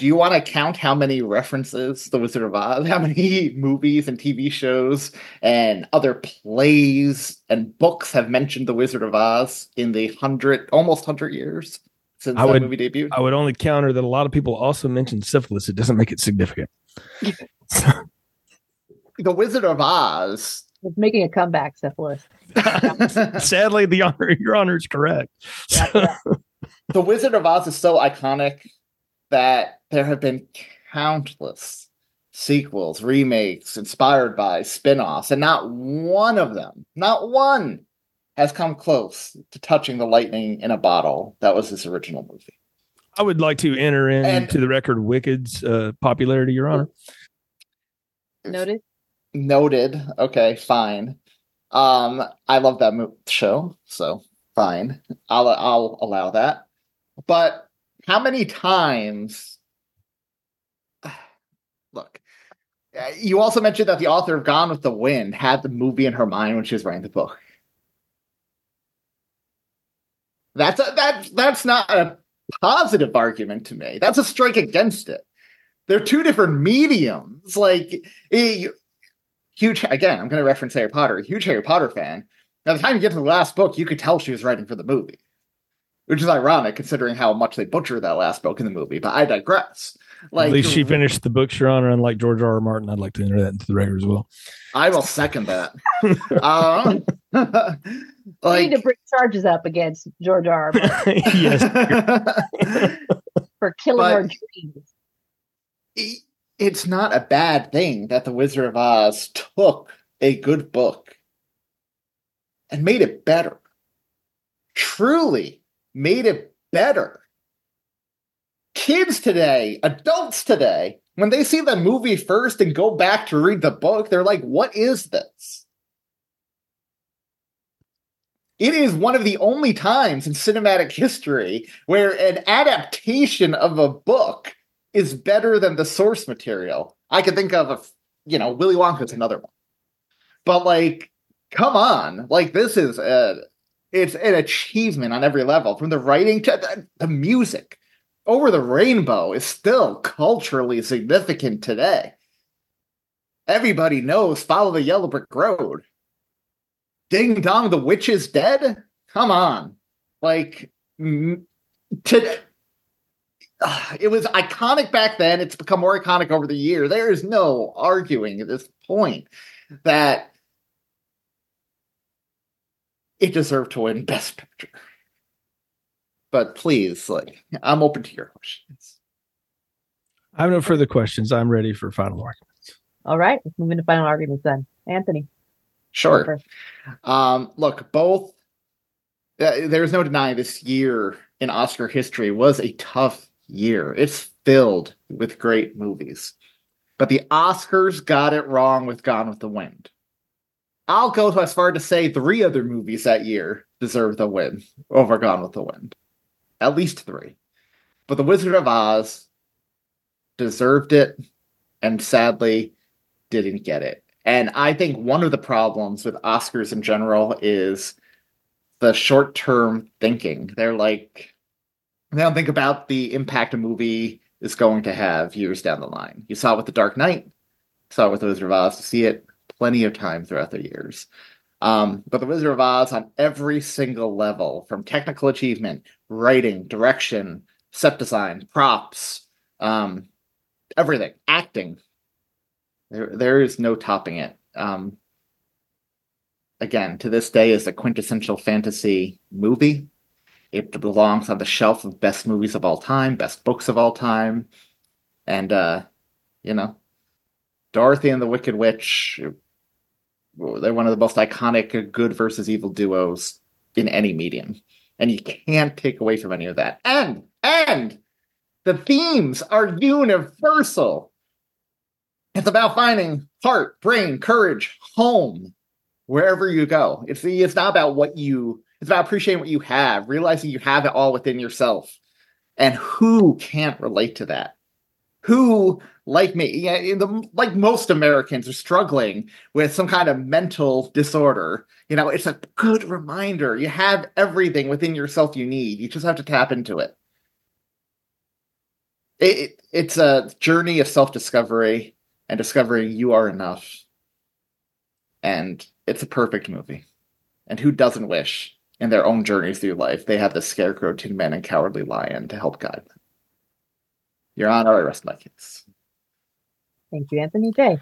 Do you want to count how many references The Wizard of Oz, how many movies and TV shows and other plays and books have mentioned The Wizard of Oz in the hundred, almost hundred years? since I that would- movie debuted. I would only counter that a lot of people also mention syphilis. It doesn't make it significant. the Wizard of Oz. It's making a comeback, syphilis. Sadly, the honor, your honor is correct. Yeah, the Wizard of Oz is so iconic that there have been countless sequels, remakes, inspired by spin-offs, and not one of them, not one, has come close to touching the lightning in a bottle that was his original movie. I would like to enter into the record Wicked's uh, popularity, your honor. Noted. Noted. Okay, fine. Um, I love that mo- show, so fine. I'll I'll allow that. But how many times? Look, uh, you also mentioned that the author of Gone with the Wind had the movie in her mind when she was writing the book. That's a, that that's not a positive argument to me. That's a strike against it. They're two different mediums. Like eh, huge again i'm going to reference harry potter huge harry potter fan by the time you get to the last book you could tell she was writing for the movie which is ironic considering how much they butcher that last book in the movie but i digress like At least she finished the books, your honor. Unlike George R. R. Martin, I'd like to enter that into the record as well. i will second that um, we like need to bring charges up against George R. R. Martin yes. for killing But- our dreams. it's not a bad thing that the wizard of oz took a good book and made it better truly made it better kids today adults today when they see the movie first and go back to read the book they're like what is this it is one of the only times in cinematic history where an adaptation of a book is better than the source material. I can think of a, you know, Willy Wonka's another one. But like, come on, like this is a, it's an achievement on every level, from the writing to the, the music. Over the Rainbow is still culturally significant today. Everybody knows Follow the Yellow Brick Road. Ding Dong, the Witch is Dead? Come on. Like, to, Ah, it was iconic back then. It's become more iconic over the year. There is no arguing at this point that it deserved to win Best Picture. But please, like, I'm open to your questions. I have no further questions. I'm ready for final arguments. All right, let's move into final arguments then. Anthony. Sure. Um, look, both. Uh, there's no denying this year in Oscar history was a tough year. It's filled with great movies, but the Oscars got it wrong with Gone with the Wind. I'll go as far to say three other movies that year deserve the win over Gone with the Wind. At least three. But The Wizard of Oz deserved it and sadly didn't get it. And I think one of the problems with Oscars in general is the short term thinking. They're like, they don't think about the impact a movie is going to have years down the line. You saw it with The Dark Knight, saw it with The Wizard of Oz, to see it plenty of time throughout the years. Um, but The Wizard of Oz on every single level, from technical achievement, writing, direction, set design, props, um, everything, acting. There, there is no topping it. Um, again, to this day, is a quintessential fantasy movie. It belongs on the shelf of best movies of all time, best books of all time, and uh, you know, Dorothy and the Wicked Witch. They're one of the most iconic good versus evil duos in any medium, and you can't take away from any of that. And and the themes are universal. It's about finding heart, brain, courage, home, wherever you go. It's it's not about what you. It's about appreciating what you have, realizing you have it all within yourself, and who can't relate to that? Who, like me, the, like most Americans, are struggling with some kind of mental disorder. You know, it's a good reminder. You have everything within yourself you need. You just have to tap into it it, it's a journey of self discovery and discovering you are enough. And it's a perfect movie. And who doesn't wish in their own journeys through life they have the Scarecrow, Tin Man, and Cowardly Lion to help guide them? Your Honor, I rest my case. Thank you, Anthony J.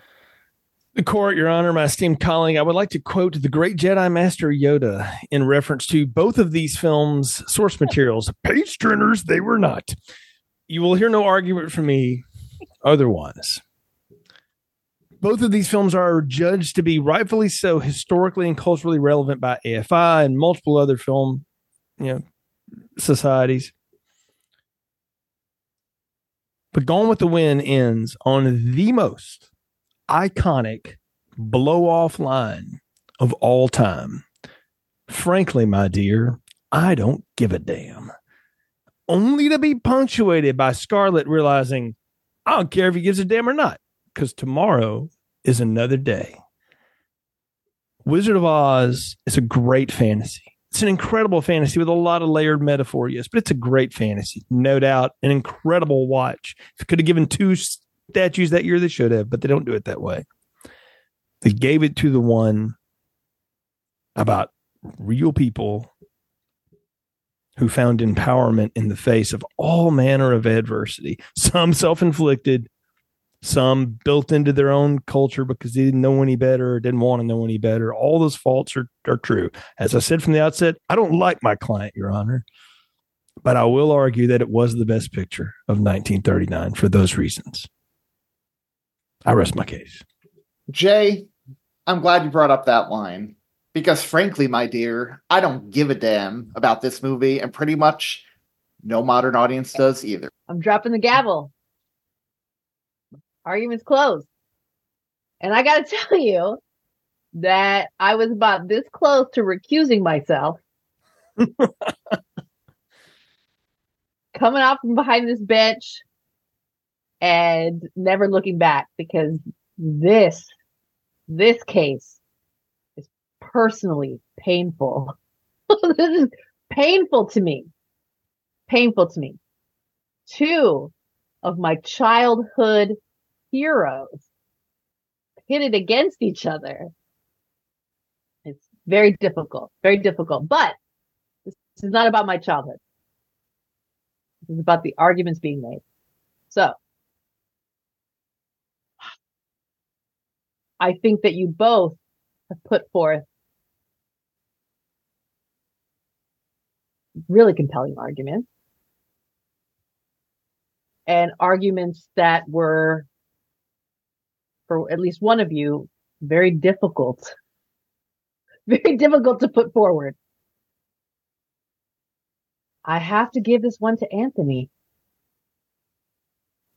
The court, Your Honor, my esteemed colleague, I would like to quote the great Jedi Master Yoda in reference to both of these films' source materials. Page turners, they were not you will hear no argument from me otherwise. Both of these films are judged to be rightfully so historically and culturally relevant by AFI and multiple other film, you know, societies. But Gone with the Wind ends on the most iconic blow off line of all time. Frankly, my dear, I don't give a damn only to be punctuated by Scarlett realizing, I don't care if he gives a damn or not, because tomorrow is another day. Wizard of Oz is a great fantasy. It's an incredible fantasy with a lot of layered metaphor, yes, but it's a great fantasy, no doubt. An incredible watch. If could have given two statues that year, they should have, but they don't do it that way. They gave it to the one about real people who found empowerment in the face of all manner of adversity, some self inflicted, some built into their own culture because they didn't know any better or didn't want to know any better. All those faults are, are true. As I said from the outset, I don't like my client, Your Honor, but I will argue that it was the best picture of 1939 for those reasons. I rest my case. Jay, I'm glad you brought up that line because frankly, my dear, I don't give a damn about this movie, and pretty much no modern audience does either. I'm dropping the gavel. Argument's closed. And I gotta tell you that I was about this close to recusing myself. Coming out from behind this bench and never looking back because this, this case is personally painful. this is painful to me. Painful to me. Two of my childhood heroes pitted against each other. It's very difficult, very difficult. But this is not about my childhood. This is about the arguments being made. So I think that you both have put forth really compelling arguments and arguments that were, for at least one of you, very difficult, very difficult to put forward. I have to give this one to Anthony.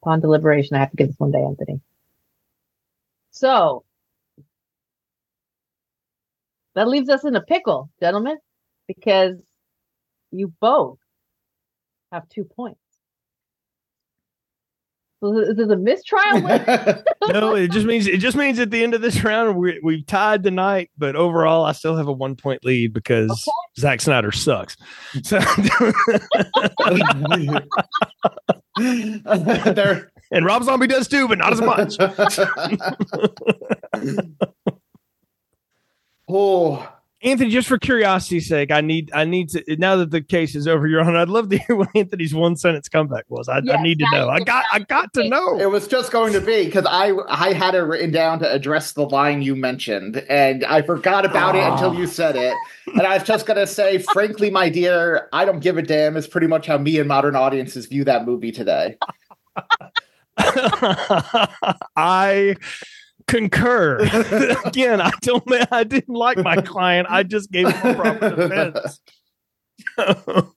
Upon deliberation, I have to give this one to Anthony. So that leaves us in a pickle, gentlemen. because you both have two points. So is this a mistrial? no, it just means it just means at the end of this round we we've tied tonight, but overall I still have a one point lead because Okay. Zack Snyder sucks. So There- and Rob Zombie does too, but not as much. oh, Anthony, just for curiosity's sake, I need I need to now that the case is over, Your Honor, I'd love to hear what Anthony's one sentence comeback was. I, I need to know. I got I got to know. it was just going to be because I I had it written down to address the line you mentioned, and I forgot about it until you said it. And I was just gonna say, frankly, my dear, I don't give a damn. Is pretty much how me and modern audiences view that movie today. I concur. Again, I don't I didn't like my client. I just gave him a proper defense.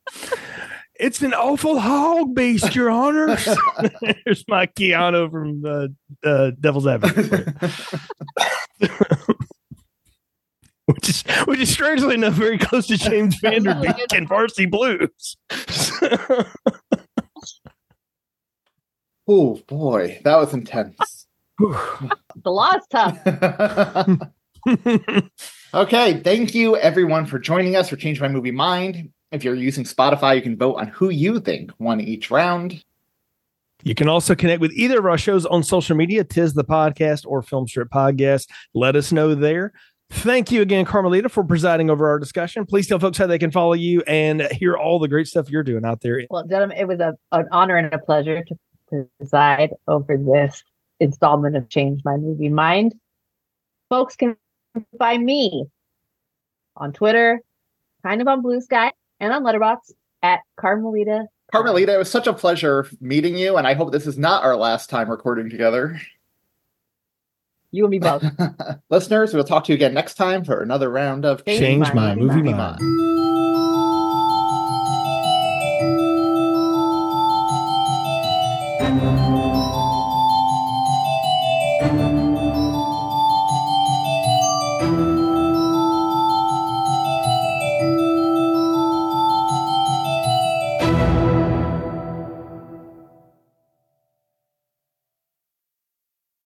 it's an awful hog beast, Your Honor. Here's my Keanu from uh, uh, Devil's Advocate. which is which is strangely enough very close to James Van Der Beek and Varsity Blues. Oh boy, that was intense. The law is tough. okay, thank you everyone for joining us for Change My Movie Mind. If you're using Spotify, you can vote on who you think won each round. You can also connect with either of our shows on social media, Tis the Podcast or Film Strip Podcast. Let us know there. Thank you again, Carmelita, for presiding over our discussion. Please tell folks how they can follow you and hear all the great stuff you're doing out there. Well, gentlemen, it was a, an honor and a pleasure to preside over this installment of Change My Movie Mind. Folks can find me on Twitter, kind of on Bluesky, and on Letterboxd at Carmelita. Carmelita, it was such a pleasure meeting you, and I hope this is not our last time recording together. You and me both. Listeners, we'll talk to you again next time for another round of Change, Change My, My, Movie, Movie Mind. Mind.